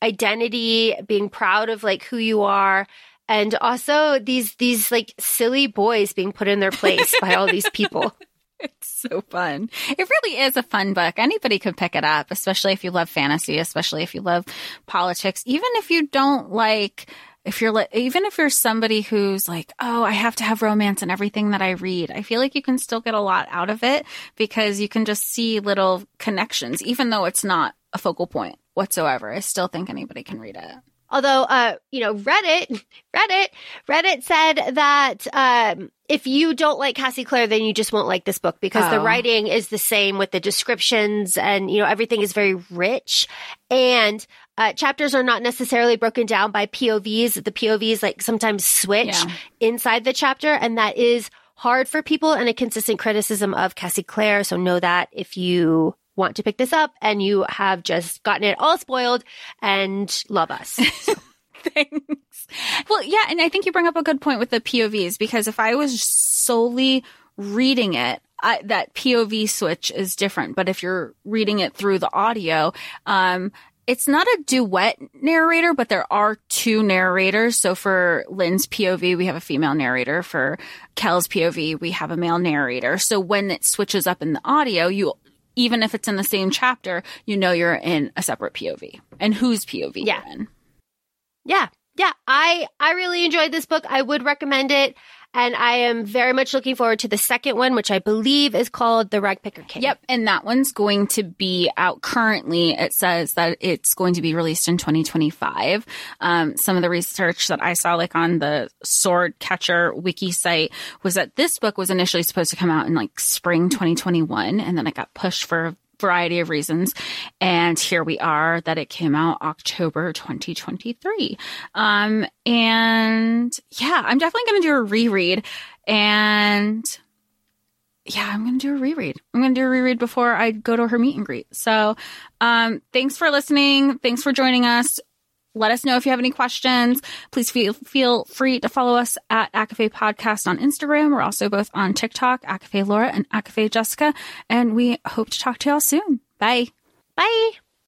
identity, being proud of like who you are. And also these, these like silly boys being put in their place by all these people.
It's so fun. It really is a fun book. Anybody could pick it up, especially if you love fantasy, especially if you love politics. Even if you don't like, if you're even if you're somebody who's like, oh, I have to have romance in everything that I read, I feel like you can still get a lot out of it because you can just see little connections, even though it's not a focal point whatsoever. I still think anybody can read it.
Although, uh, you know, Reddit, Reddit, Reddit said that um, if you don't like Cassie Clare, then you just won't like this book because oh. the writing is the same with the descriptions and you know everything is very rich and uh, chapters are not necessarily broken down by POVs. The POVs like sometimes switch yeah. inside the chapter, and that is hard for people and a consistent criticism of Cassie Clare. So know that if you want to pick this up and you have just gotten it all spoiled and love us.
Thanks. Well, yeah, and I think you bring up a good point with the POVs because if I was solely reading it, I, that POV switch is different. But if you're reading it through the audio, um, it's not a duet narrator, but there are two narrators. So for Lin's POV, we have a female narrator. For Kel's POV, we have a male narrator. So when it switches up in the audio, you even if it's in the same chapter, you know you're in a separate POV and whose POV
yeah.
you're in.
Yeah. Yeah. I, I really enjoyed this book. I would recommend it. And I am very much looking forward to the second one, which I believe is called The Rag Picker King.
Yep. And that one's going to be out currently. It says that it's going to be released in 2025. Um, some of the research that I saw, like on the Sword Catcher wiki site, was that this book was initially supposed to come out in like spring 2021. And then it got pushed for variety of reasons. And here we are that it came out October 2023. Um, and yeah, I'm definitely going to do a reread and yeah, I'm going to do a reread. I'm going to do a reread before I go to her meet and greet. So, um, thanks for listening. Thanks for joining us. Let us know if you have any questions. Please feel feel free to follow us at ACOFAE Podcast on Instagram. We're also both on TikTok, ACOFAE Laura and ACOFAE Jessica. And we hope to talk to y'all soon. Bye.
Bye.